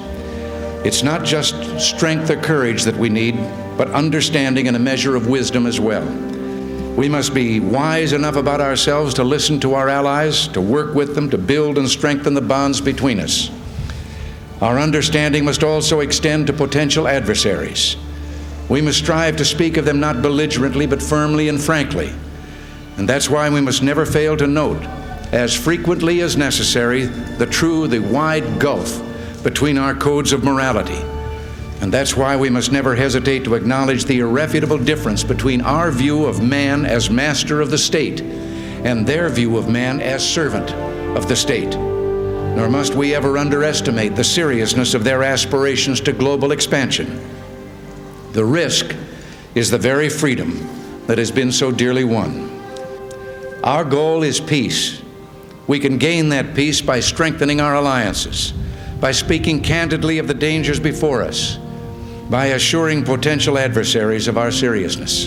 It's not just strength or courage that we need, but understanding and a measure of wisdom as well. We must be wise enough about ourselves to listen to our allies, to work with them, to build and strengthen the bonds between us. Our understanding must also extend to potential adversaries. We must strive to speak of them not belligerently, but firmly and frankly. And that's why we must never fail to note, as frequently as necessary, the true, the wide gulf between our codes of morality. And that's why we must never hesitate to acknowledge the irrefutable difference between our view of man as master of the state and their view of man as servant of the state. Nor must we ever underestimate the seriousness of their aspirations to global expansion. The risk is the very freedom that has been so dearly won. Our goal is peace. We can gain that peace by strengthening our alliances, by speaking candidly of the dangers before us, by assuring potential adversaries of our seriousness,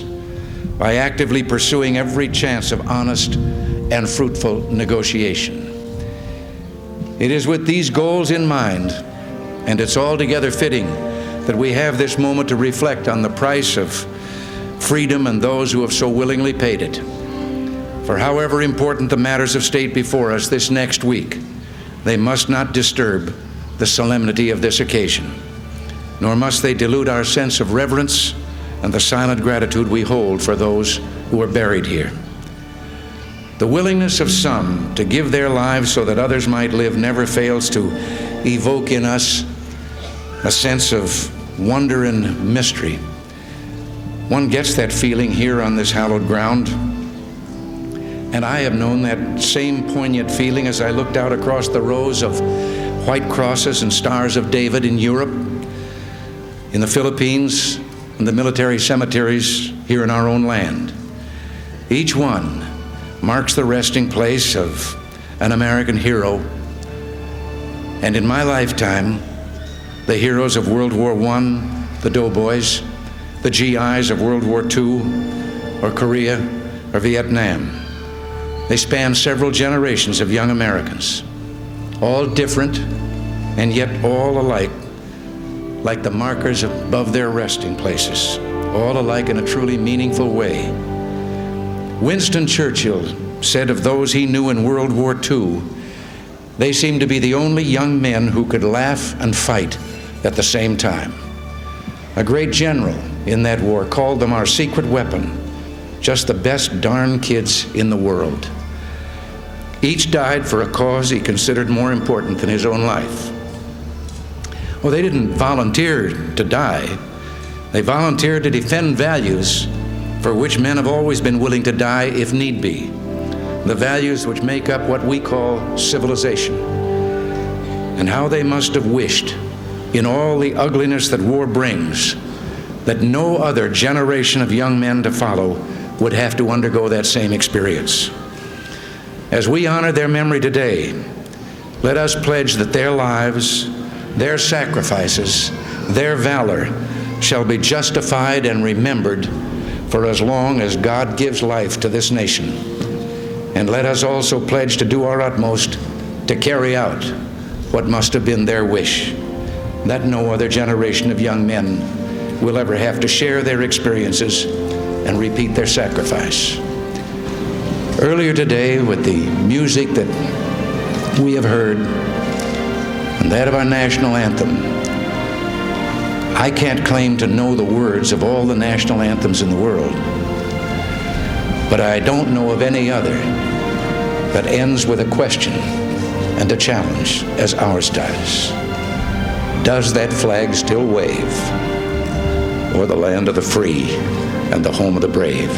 by actively pursuing every chance of honest and fruitful negotiation. It is with these goals in mind and it's altogether fitting that we have this moment to reflect on the price of freedom and those who have so willingly paid it. For however important the matters of state before us this next week, they must not disturb the solemnity of this occasion, nor must they dilute our sense of reverence and the silent gratitude we hold for those who are buried here. The willingness of some to give their lives so that others might live never fails to evoke in us a sense of wonder and mystery. One gets that feeling here on this hallowed ground. And I have known that same poignant feeling as I looked out across the rows of white crosses and stars of David in Europe, in the Philippines, and the military cemeteries here in our own land. Each one marks the resting place of an American hero. And in my lifetime, the heroes of World War I, the doughboys, the GIs of World War II, or Korea, or Vietnam. They span several generations of young Americans, all different and yet all alike, like the markers above their resting places, all alike in a truly meaningful way. Winston Churchill said of those he knew in World War II, they seemed to be the only young men who could laugh and fight at the same time. A great general in that war called them our secret weapon, just the best darn kids in the world. Each died for a cause he considered more important than his own life. Well, they didn't volunteer to die, they volunteered to defend values for which men have always been willing to die if need be. The values which make up what we call civilization. And how they must have wished, in all the ugliness that war brings, that no other generation of young men to follow would have to undergo that same experience. As we honor their memory today, let us pledge that their lives, their sacrifices, their valor shall be justified and remembered for as long as God gives life to this nation. And let us also pledge to do our utmost to carry out what must have been their wish that no other generation of young men will ever have to share their experiences and repeat their sacrifice. Earlier today, with the music that we have heard and that of our national anthem, I can't claim to know the words of all the national anthems in the world, but I don't know of any other that ends with a question and a challenge as ours does. Does that flag still wave? Or the land of the free and the home of the brave?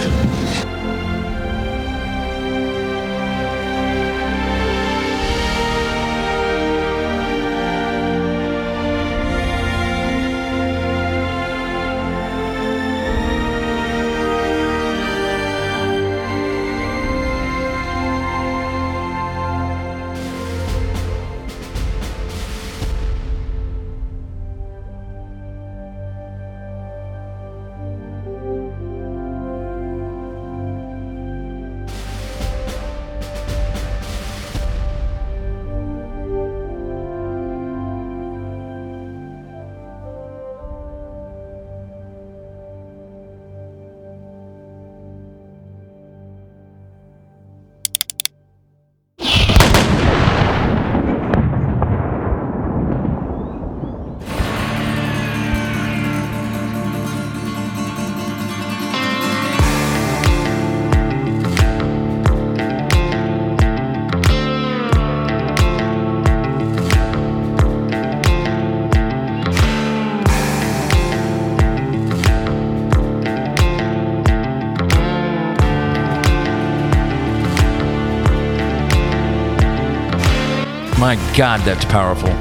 My God, that's powerful.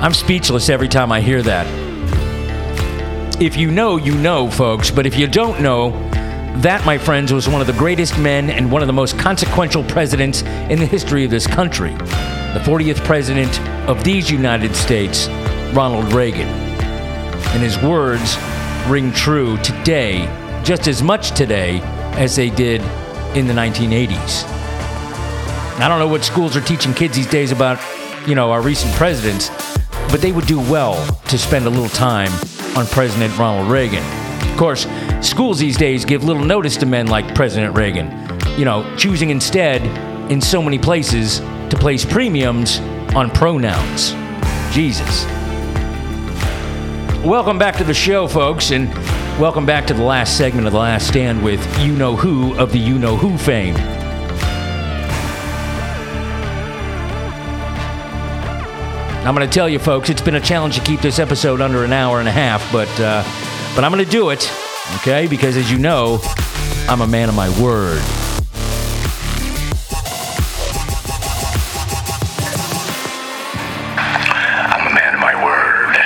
I'm speechless every time I hear that. If you know, you know, folks, but if you don't know, that, my friends, was one of the greatest men and one of the most consequential presidents in the history of this country. The 40th president of these United States, Ronald Reagan. And his words ring true today, just as much today as they did in the 1980s. I don't know what schools are teaching kids these days about, you know, our recent presidents, but they would do well to spend a little time on President Ronald Reagan. Of course, schools these days give little notice to men like President Reagan, you know, choosing instead, in so many places, to place premiums on pronouns. Jesus. Welcome back to the show, folks, and welcome back to the last segment of The Last Stand with You Know Who of the You Know Who fame. I'm going to tell you, folks, it's been a challenge to keep this episode under an hour and a half, but uh, but I'm going to do it, okay? Because as you know, I'm a man of my word. I'm a man of my word.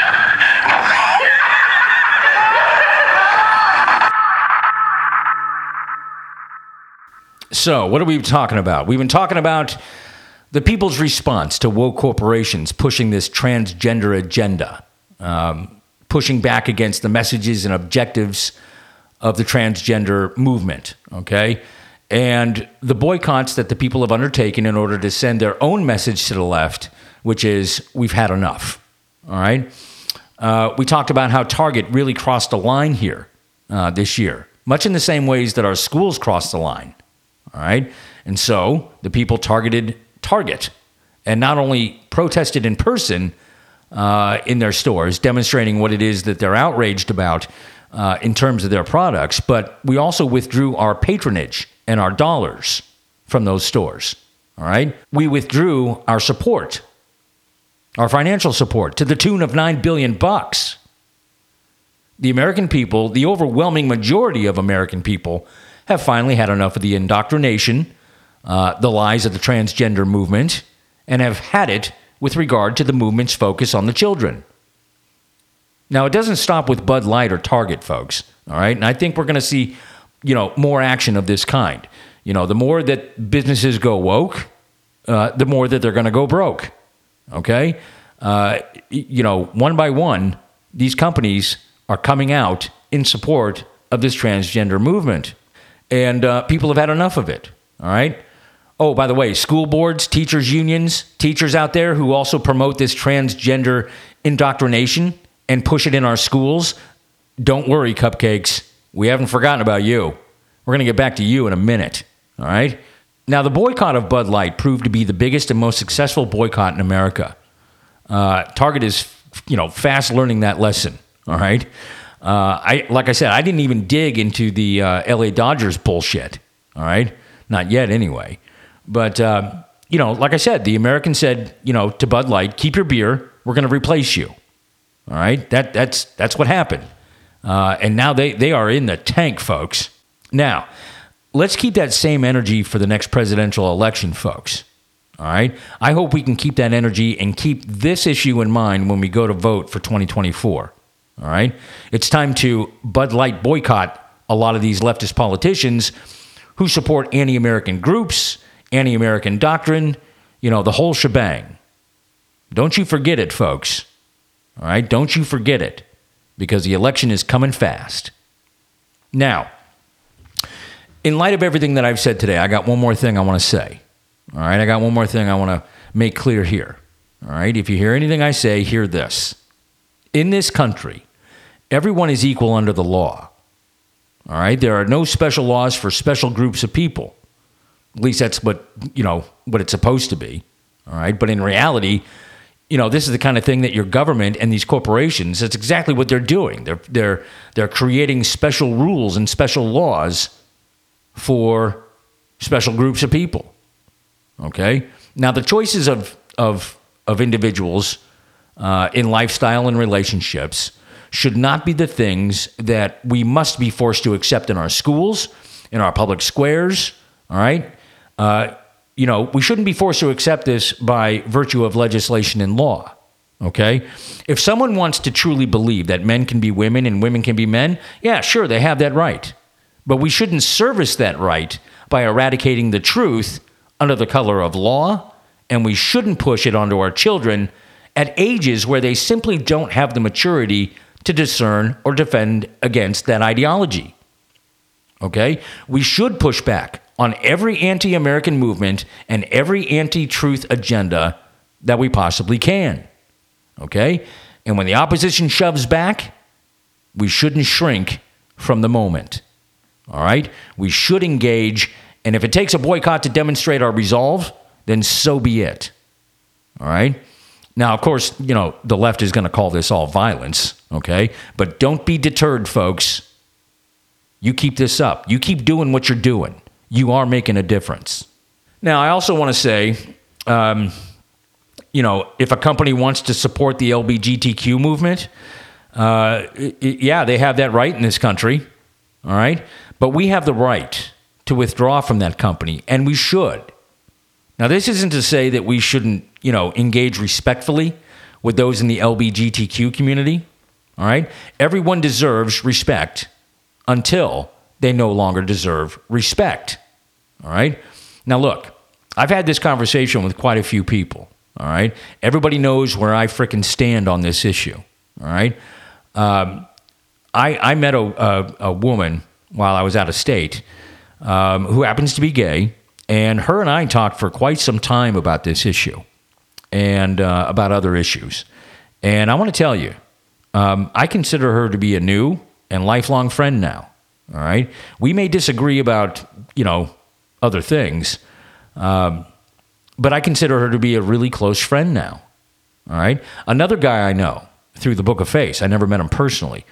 So, what are we talking about? We've been talking about the people's response to woke corporations pushing this transgender agenda, um, pushing back against the messages and objectives of the transgender movement, okay? And the boycotts that the people have undertaken in order to send their own message to the left, which is, we've had enough, all right? Uh, we talked about how Target really crossed a line here uh, this year, much in the same ways that our schools crossed the line, all right? And so the people targeted Target and not only protested in person uh, in their stores, demonstrating what it is that they're outraged about uh, in terms of their products, but we also withdrew our patronage and our dollars from those stores. All right? We withdrew our support, our financial support, to the tune of 9 billion bucks. The American people, the overwhelming majority of American people, have finally had enough of the indoctrination uh, the lies of the transgender movement and have had it with regard to the movement's focus on the children. Now, it doesn't stop with Bud Light or Target, folks. All right. And I think we're going to see, you know, more action of this kind. You know, the more that businesses go woke, uh, the more that they're going to go broke. Okay. Uh, you know, one by one, these companies are coming out in support of this transgender movement. And uh, people have had enough of it. All right. Oh, by the way, school boards, teachers' unions, teachers out there who also promote this transgender indoctrination and push it in our schools, don't worry, cupcakes. We haven't forgotten about you. We're going to get back to you in a minute. All right. Now, the boycott of Bud Light proved to be the biggest and most successful boycott in America. Uh, Target is, you know, fast learning that lesson. All right. Uh, I like I said, I didn't even dig into the uh, LA Dodgers bullshit. All right, not yet anyway. But uh, you know, like I said, the American said, you know, to Bud Light, keep your beer. We're going to replace you. All right, that that's that's what happened. Uh, and now they they are in the tank, folks. Now, let's keep that same energy for the next presidential election, folks. All right. I hope we can keep that energy and keep this issue in mind when we go to vote for 2024. All right. It's time to Bud Light boycott a lot of these leftist politicians who support anti American groups, anti American doctrine, you know, the whole shebang. Don't you forget it, folks. All right. Don't you forget it because the election is coming fast. Now, in light of everything that I've said today, I got one more thing I want to say. All right. I got one more thing I want to make clear here. All right. If you hear anything I say, hear this. In this country, everyone is equal under the law. All right. There are no special laws for special groups of people. At least that's what, you know, what it's supposed to be. All right. But in reality, you know, this is the kind of thing that your government and these corporations, that's exactly what they're doing. They're, they're, they're creating special rules and special laws for special groups of people. Okay? Now, the choices of, of, of individuals uh, in lifestyle and relationships should not be the things that we must be forced to accept in our schools, in our public squares. All right? Uh, you know, we shouldn't be forced to accept this by virtue of legislation and law. Okay? If someone wants to truly believe that men can be women and women can be men, yeah, sure, they have that right. But we shouldn't service that right by eradicating the truth under the color of law, and we shouldn't push it onto our children at ages where they simply don't have the maturity to discern or defend against that ideology. Okay? We should push back on every anti American movement and every anti truth agenda that we possibly can. Okay? And when the opposition shoves back, we shouldn't shrink from the moment. All right? We should engage. And if it takes a boycott to demonstrate our resolve, then so be it. All right? Now, of course, you know, the left is going to call this all violence, okay? But don't be deterred, folks. You keep this up. You keep doing what you're doing. You are making a difference. Now, I also want to say, um, you know, if a company wants to support the LBGTQ movement, uh, yeah, they have that right in this country. All right. But we have the right to withdraw from that company, and we should. Now, this isn't to say that we shouldn't, you know, engage respectfully with those in the LBGTQ community. All right. Everyone deserves respect until they no longer deserve respect. All right. Now, look, I've had this conversation with quite a few people. All right. Everybody knows where I frickin' stand on this issue. All right. Um, I, I met a, a, a woman while I was out of state um, who happens to be gay, and her and I talked for quite some time about this issue and uh, about other issues. And I want to tell you, um, I consider her to be a new and lifelong friend now. All right, we may disagree about you know other things, um, but I consider her to be a really close friend now. All right, another guy I know through the Book of Face. I never met him personally.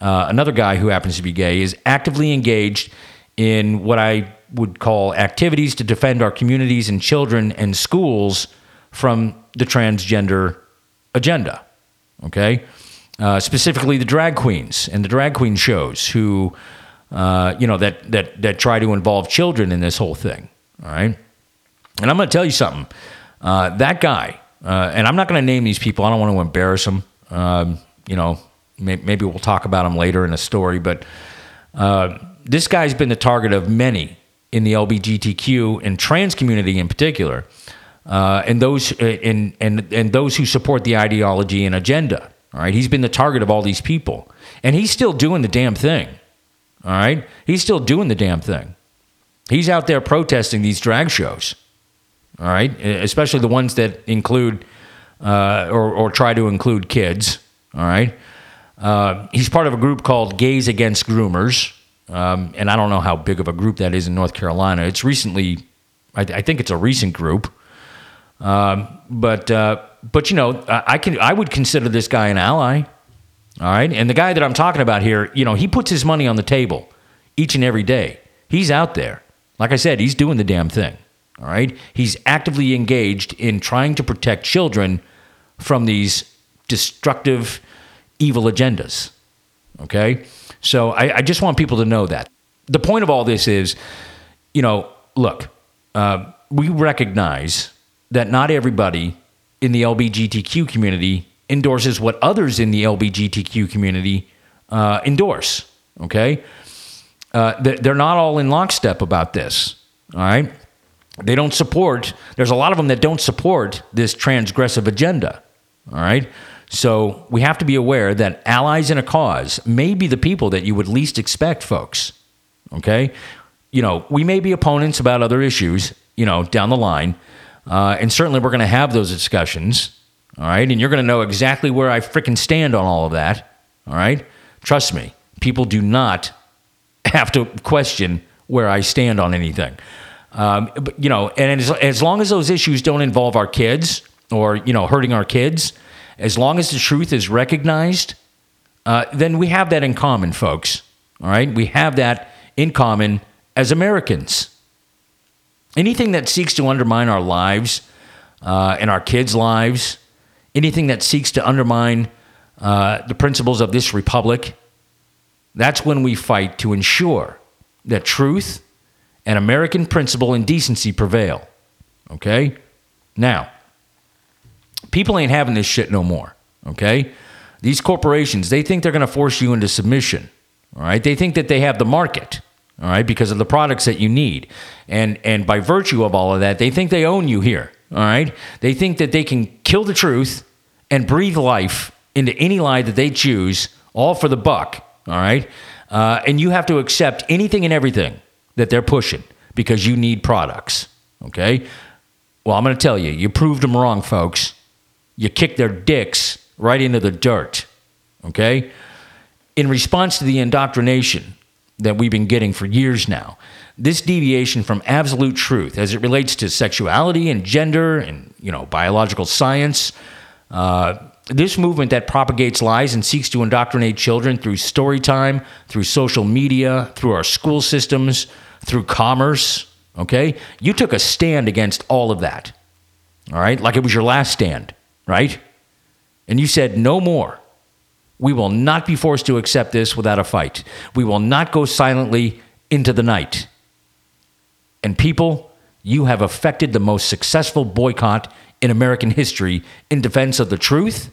Uh, another guy who happens to be gay is actively engaged in what I would call activities to defend our communities and children and schools from the transgender agenda. Okay, uh, specifically the drag queens and the drag queen shows who, uh, you know, that that that try to involve children in this whole thing. All right, and I'm going to tell you something. Uh, that guy, uh, and I'm not going to name these people. I don't want to embarrass them. Um, you know, may, maybe we'll talk about them later in a story. But uh, this guy's been the target of many in the LGBTQ and trans community in particular, uh, and those and and and those who support the ideology and agenda. All right, he's been the target of all these people, and he's still doing the damn thing. All right, he's still doing the damn thing. He's out there protesting these drag shows. All right, especially the ones that include uh, or, or try to include kids. All right. Uh, he's part of a group called Gays Against Groomers. Um, and I don't know how big of a group that is in North Carolina. It's recently, I, I think it's a recent group. Um, but, uh, but you know, I, I can, I would consider this guy an ally. All right. And the guy that I'm talking about here, you know, he puts his money on the table each and every day. He's out there. Like I said, he's doing the damn thing. All right. He's actively engaged in trying to protect children from these destructive, evil agendas. Okay. So I, I just want people to know that. The point of all this is, you know, look, uh, we recognize that not everybody in the LBGTQ community endorses what others in the LBGTQ community uh, endorse. Okay. Uh, they're not all in lockstep about this. All right. They don't support, there's a lot of them that don't support this transgressive agenda. All right. So we have to be aware that allies in a cause may be the people that you would least expect, folks. Okay. You know, we may be opponents about other issues, you know, down the line. Uh, and certainly we're going to have those discussions. All right. And you're going to know exactly where I freaking stand on all of that. All right. Trust me, people do not have to question where I stand on anything. Um, but, you know, and as, as long as those issues don't involve our kids or, you know, hurting our kids, as long as the truth is recognized, uh, then we have that in common, folks. All right. We have that in common as Americans. Anything that seeks to undermine our lives uh, and our kids' lives, anything that seeks to undermine uh, the principles of this republic, that's when we fight to ensure that truth and American principle and decency prevail. Okay? Now, people ain't having this shit no more. Okay? These corporations, they think they're going to force you into submission. All right? They think that they have the market. All right? Because of the products that you need. And and by virtue of all of that, they think they own you here. All right? They think that they can kill the truth and breathe life into any lie that they choose, all for the buck. All right? Uh, and you have to accept anything and everything that they're pushing because you need products. Okay? Well, I'm going to tell you, you proved them wrong, folks. You kicked their dicks right into the dirt. Okay? In response to the indoctrination that we've been getting for years now, this deviation from absolute truth as it relates to sexuality and gender and you know biological science uh, this movement that propagates lies and seeks to indoctrinate children through story time through social media through our school systems through commerce okay? You took a stand against all of that all right? Like it was your last stand right? And you said no more. We will not be forced to accept this without a fight. We will not go silently into the night and people, you have affected the most successful boycott in American history in defense of the truth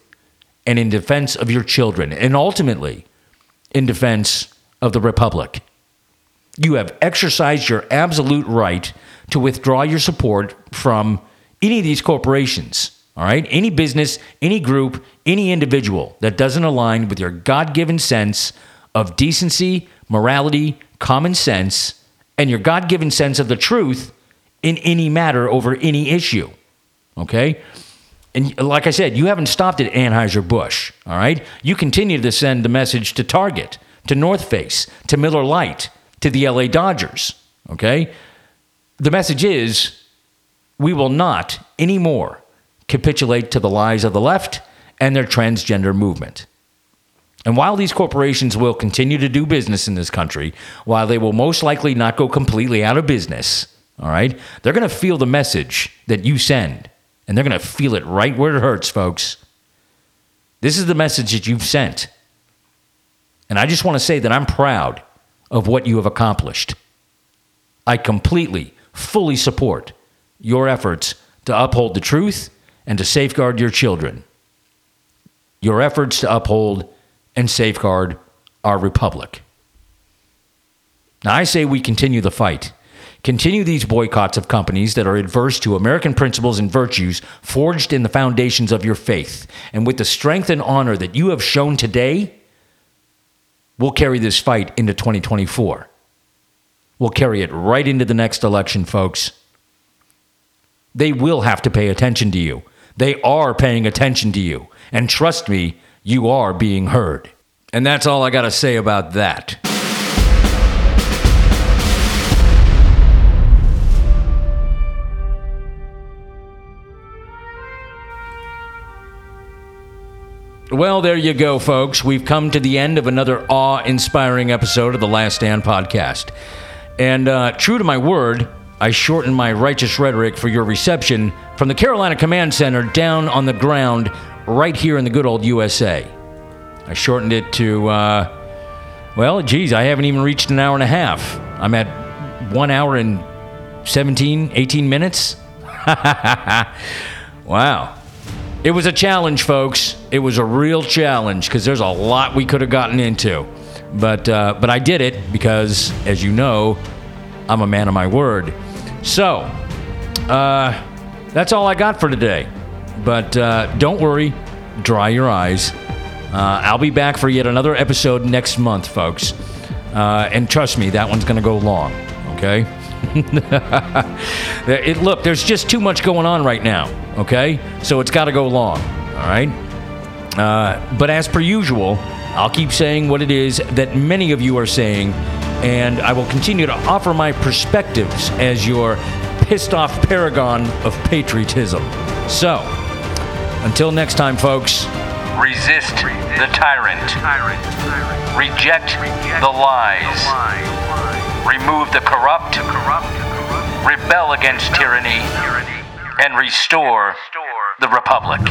and in defense of your children, and ultimately in defense of the Republic. You have exercised your absolute right to withdraw your support from any of these corporations, all right? Any business, any group, any individual that doesn't align with your God given sense of decency, morality, common sense, and your God given sense of the truth in any matter over any issue. Okay? And like I said, you haven't stopped at Anheuser-Busch, all right? You continue to send the message to Target, to North Face, to Miller Lite, to the LA Dodgers, okay? The message is we will not anymore capitulate to the lies of the left and their transgender movement. And while these corporations will continue to do business in this country, while they will most likely not go completely out of business, all right, they're going to feel the message that you send, and they're going to feel it right where it hurts, folks. This is the message that you've sent. And I just want to say that I'm proud of what you have accomplished. I completely, fully support your efforts to uphold the truth and to safeguard your children. Your efforts to uphold and safeguard our republic. Now, I say we continue the fight. Continue these boycotts of companies that are adverse to American principles and virtues forged in the foundations of your faith. And with the strength and honor that you have shown today, we'll carry this fight into 2024. We'll carry it right into the next election, folks. They will have to pay attention to you. They are paying attention to you. And trust me, you are being heard. And that's all I got to say about that. Well, there you go, folks. We've come to the end of another awe inspiring episode of the Last Stand podcast. And uh, true to my word, I shortened my righteous rhetoric for your reception from the Carolina Command Center down on the ground right here in the good old USA. I shortened it to, uh, well, geez, I haven't even reached an hour and a half. I'm at one hour and 17, 18 minutes. wow. It was a challenge, folks. It was a real challenge because there's a lot we could have gotten into. But, uh, but I did it because, as you know, I'm a man of my word. So, uh, that's all I got for today. But uh, don't worry, dry your eyes. Uh, I'll be back for yet another episode next month, folks. Uh, and trust me, that one's going to go long, okay? it, look, there's just too much going on right now, okay? So it's got to go long, all right? Uh, but as per usual, I'll keep saying what it is that many of you are saying, and I will continue to offer my perspectives as your pissed off paragon of patriotism. So, until next time, folks, resist the tyrant, reject the lies, remove the corrupt, rebel against tyranny, and restore the republic.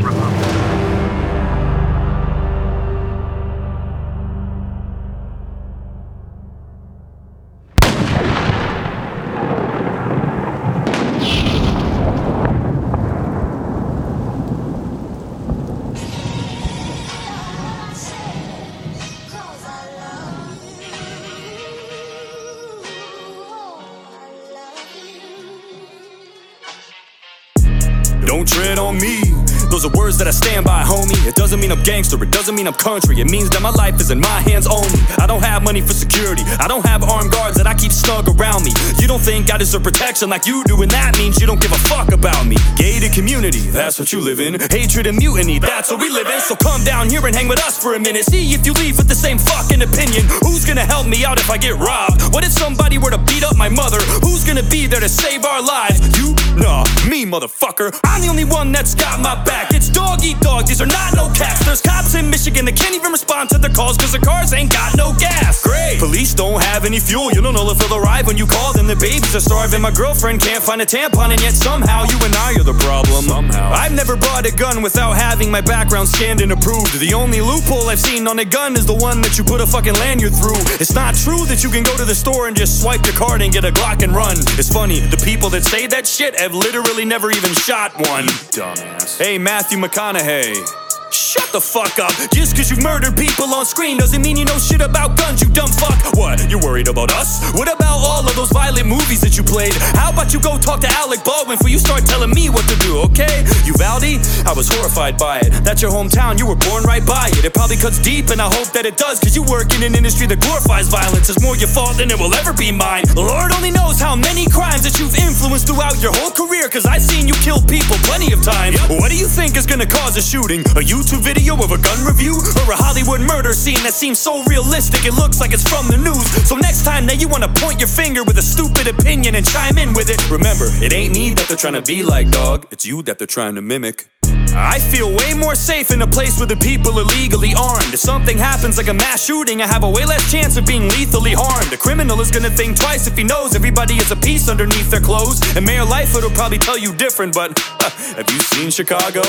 That I stand by, homie. It doesn't mean I'm gangster, it doesn't mean I'm country. It means that my life is in my hands only. I don't have money for security, I don't have armed guards that I keep snug around me. You don't think I deserve protection like you do, and that means you don't give a fuck about me. Gated community, that's what you live in. Hatred and mutiny, that's what we live in. So come down here and hang with us for a minute. See if you leave with the same fucking opinion. Who's gonna help me out if I get robbed? What if somebody were to beat up my mother? Who's gonna be there to save our lives? You? Nah, me, motherfucker. I'm the only one that's got my back. It's dog eat dog, these are not no cats. There's cops in Michigan that can't even respond to their calls because their cars ain't got no gas. Great. Police don't have any fuel. You don't know if they'll arrive when you call them. The babies are starving. My girlfriend can't find a tampon, and yet somehow you and I are the problem. Somehow. I've never bought a gun without having my background scanned and approved. The only loophole I've seen on a gun is the one that you put a fucking lanyard through. It's not true that you can go to the store and just swipe your card and get a Glock and run. It's funny, the people that say that shit have literally never even shot one. Dumbass. Hey, Matthew McConaughey. McConaughey. Shut the fuck up. Just cause you've murdered people on screen doesn't mean you know shit about guns, you dumb fuck. What? You're worried about us? What about all of those violent movies that you played? How about you go talk to Alec Baldwin before you start telling me what to do, okay? Uvalde? I was horrified by it. That's your hometown, you were born right by it. It probably cuts deep, and I hope that it does, cause you work in an industry that glorifies violence. It's more your fault than it will ever be mine. Lord only knows how many crimes that you've influenced throughout your whole career, cause I've seen you kill people plenty of times. What do you think is gonna cause a shooting? A YouTube video of a gun review? Or a Hollywood murder scene that seems so realistic it looks like it's from the news? So next time that you wanna point your finger with a stupid opinion and chime in with it, remember, it ain't me that they're trying to be like, dog. It's you that they're trying to mimic. I feel way more safe in a place where the people are legally armed. If something happens like a mass shooting, I have a way less chance of being lethally harmed. A criminal is gonna think twice if he knows everybody is a piece underneath their clothes. And Mayor Lightfoot will probably tell you different, but have you seen Chicago?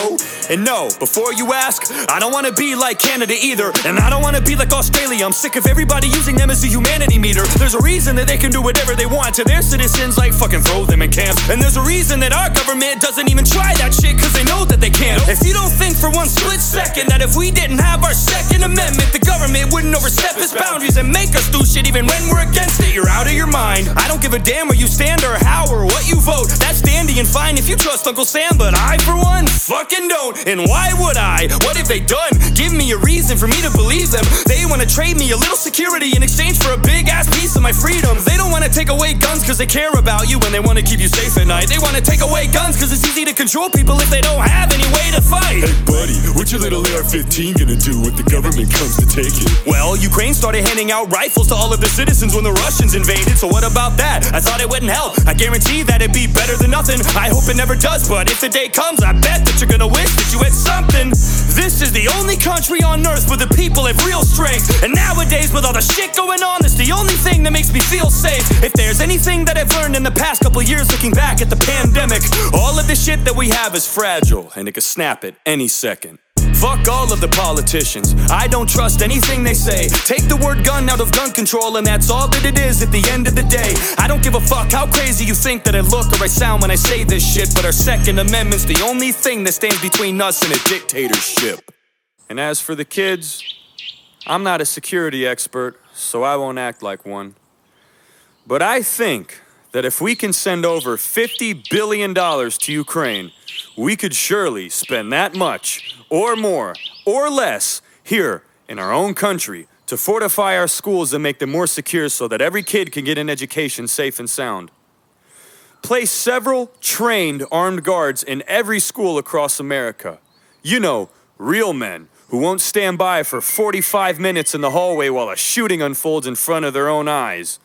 And no, before you ask, I don't wanna be like Canada either. And I don't wanna be like Australia. I'm sick of everybody using them as a humanity meter. There's a reason that they can do whatever they want to their citizens, like fucking throw them in camps. And there's a reason that our government doesn't even try that shit, cause they know that they can't. If you don't think for one split second that if we didn't have our Second Amendment, the government wouldn't overstep its boundaries and make us do shit even when we're against it, you're out of your mind. I don't give a damn where you stand or how or what you vote. That's dandy and fine if you trust Uncle Sam, but I, for one, fucking don't. And why would I? What have they done? Give me a reason for me to believe them. They wanna trade me a little security in exchange for a big ass piece of my freedom. They don't wanna take away guns cause they care about you and they wanna keep you safe at night. They wanna take away guns cause it's easy to control people if they don't have any way to fight. Hey buddy, what your little AR-15 gonna do when the government comes to take it? Well, Ukraine started handing out rifles to all of their citizens when the Russians invaded, so what about that? I thought it wouldn't help. I guarantee that it'd be better than nothing. I hope it never does, but if the day comes, I bet that you're gonna wish that you had something. This is the only country on earth where the people have real strength. And nowadays, with all the shit going on, it's the only thing that makes me feel safe. If there's anything that I've learned in the past couple years looking back at the pandemic, all of the shit that we have is fragile and it could snap it any second. Fuck all of the politicians. I don't trust anything they say. Take the word gun out of gun control, and that's all that it is at the end of the day. I don't give a fuck how crazy you think that I look or I sound when I say this shit, but our Second Amendment's the only thing that stands between us and a dictatorship. And as for the kids, I'm not a security expert, so I won't act like one. But I think that if we can send over $50 billion to Ukraine, we could surely spend that much, or more, or less, here in our own country to fortify our schools and make them more secure so that every kid can get an education safe and sound. Place several trained armed guards in every school across America. You know, real men who won't stand by for 45 minutes in the hallway while a shooting unfolds in front of their own eyes.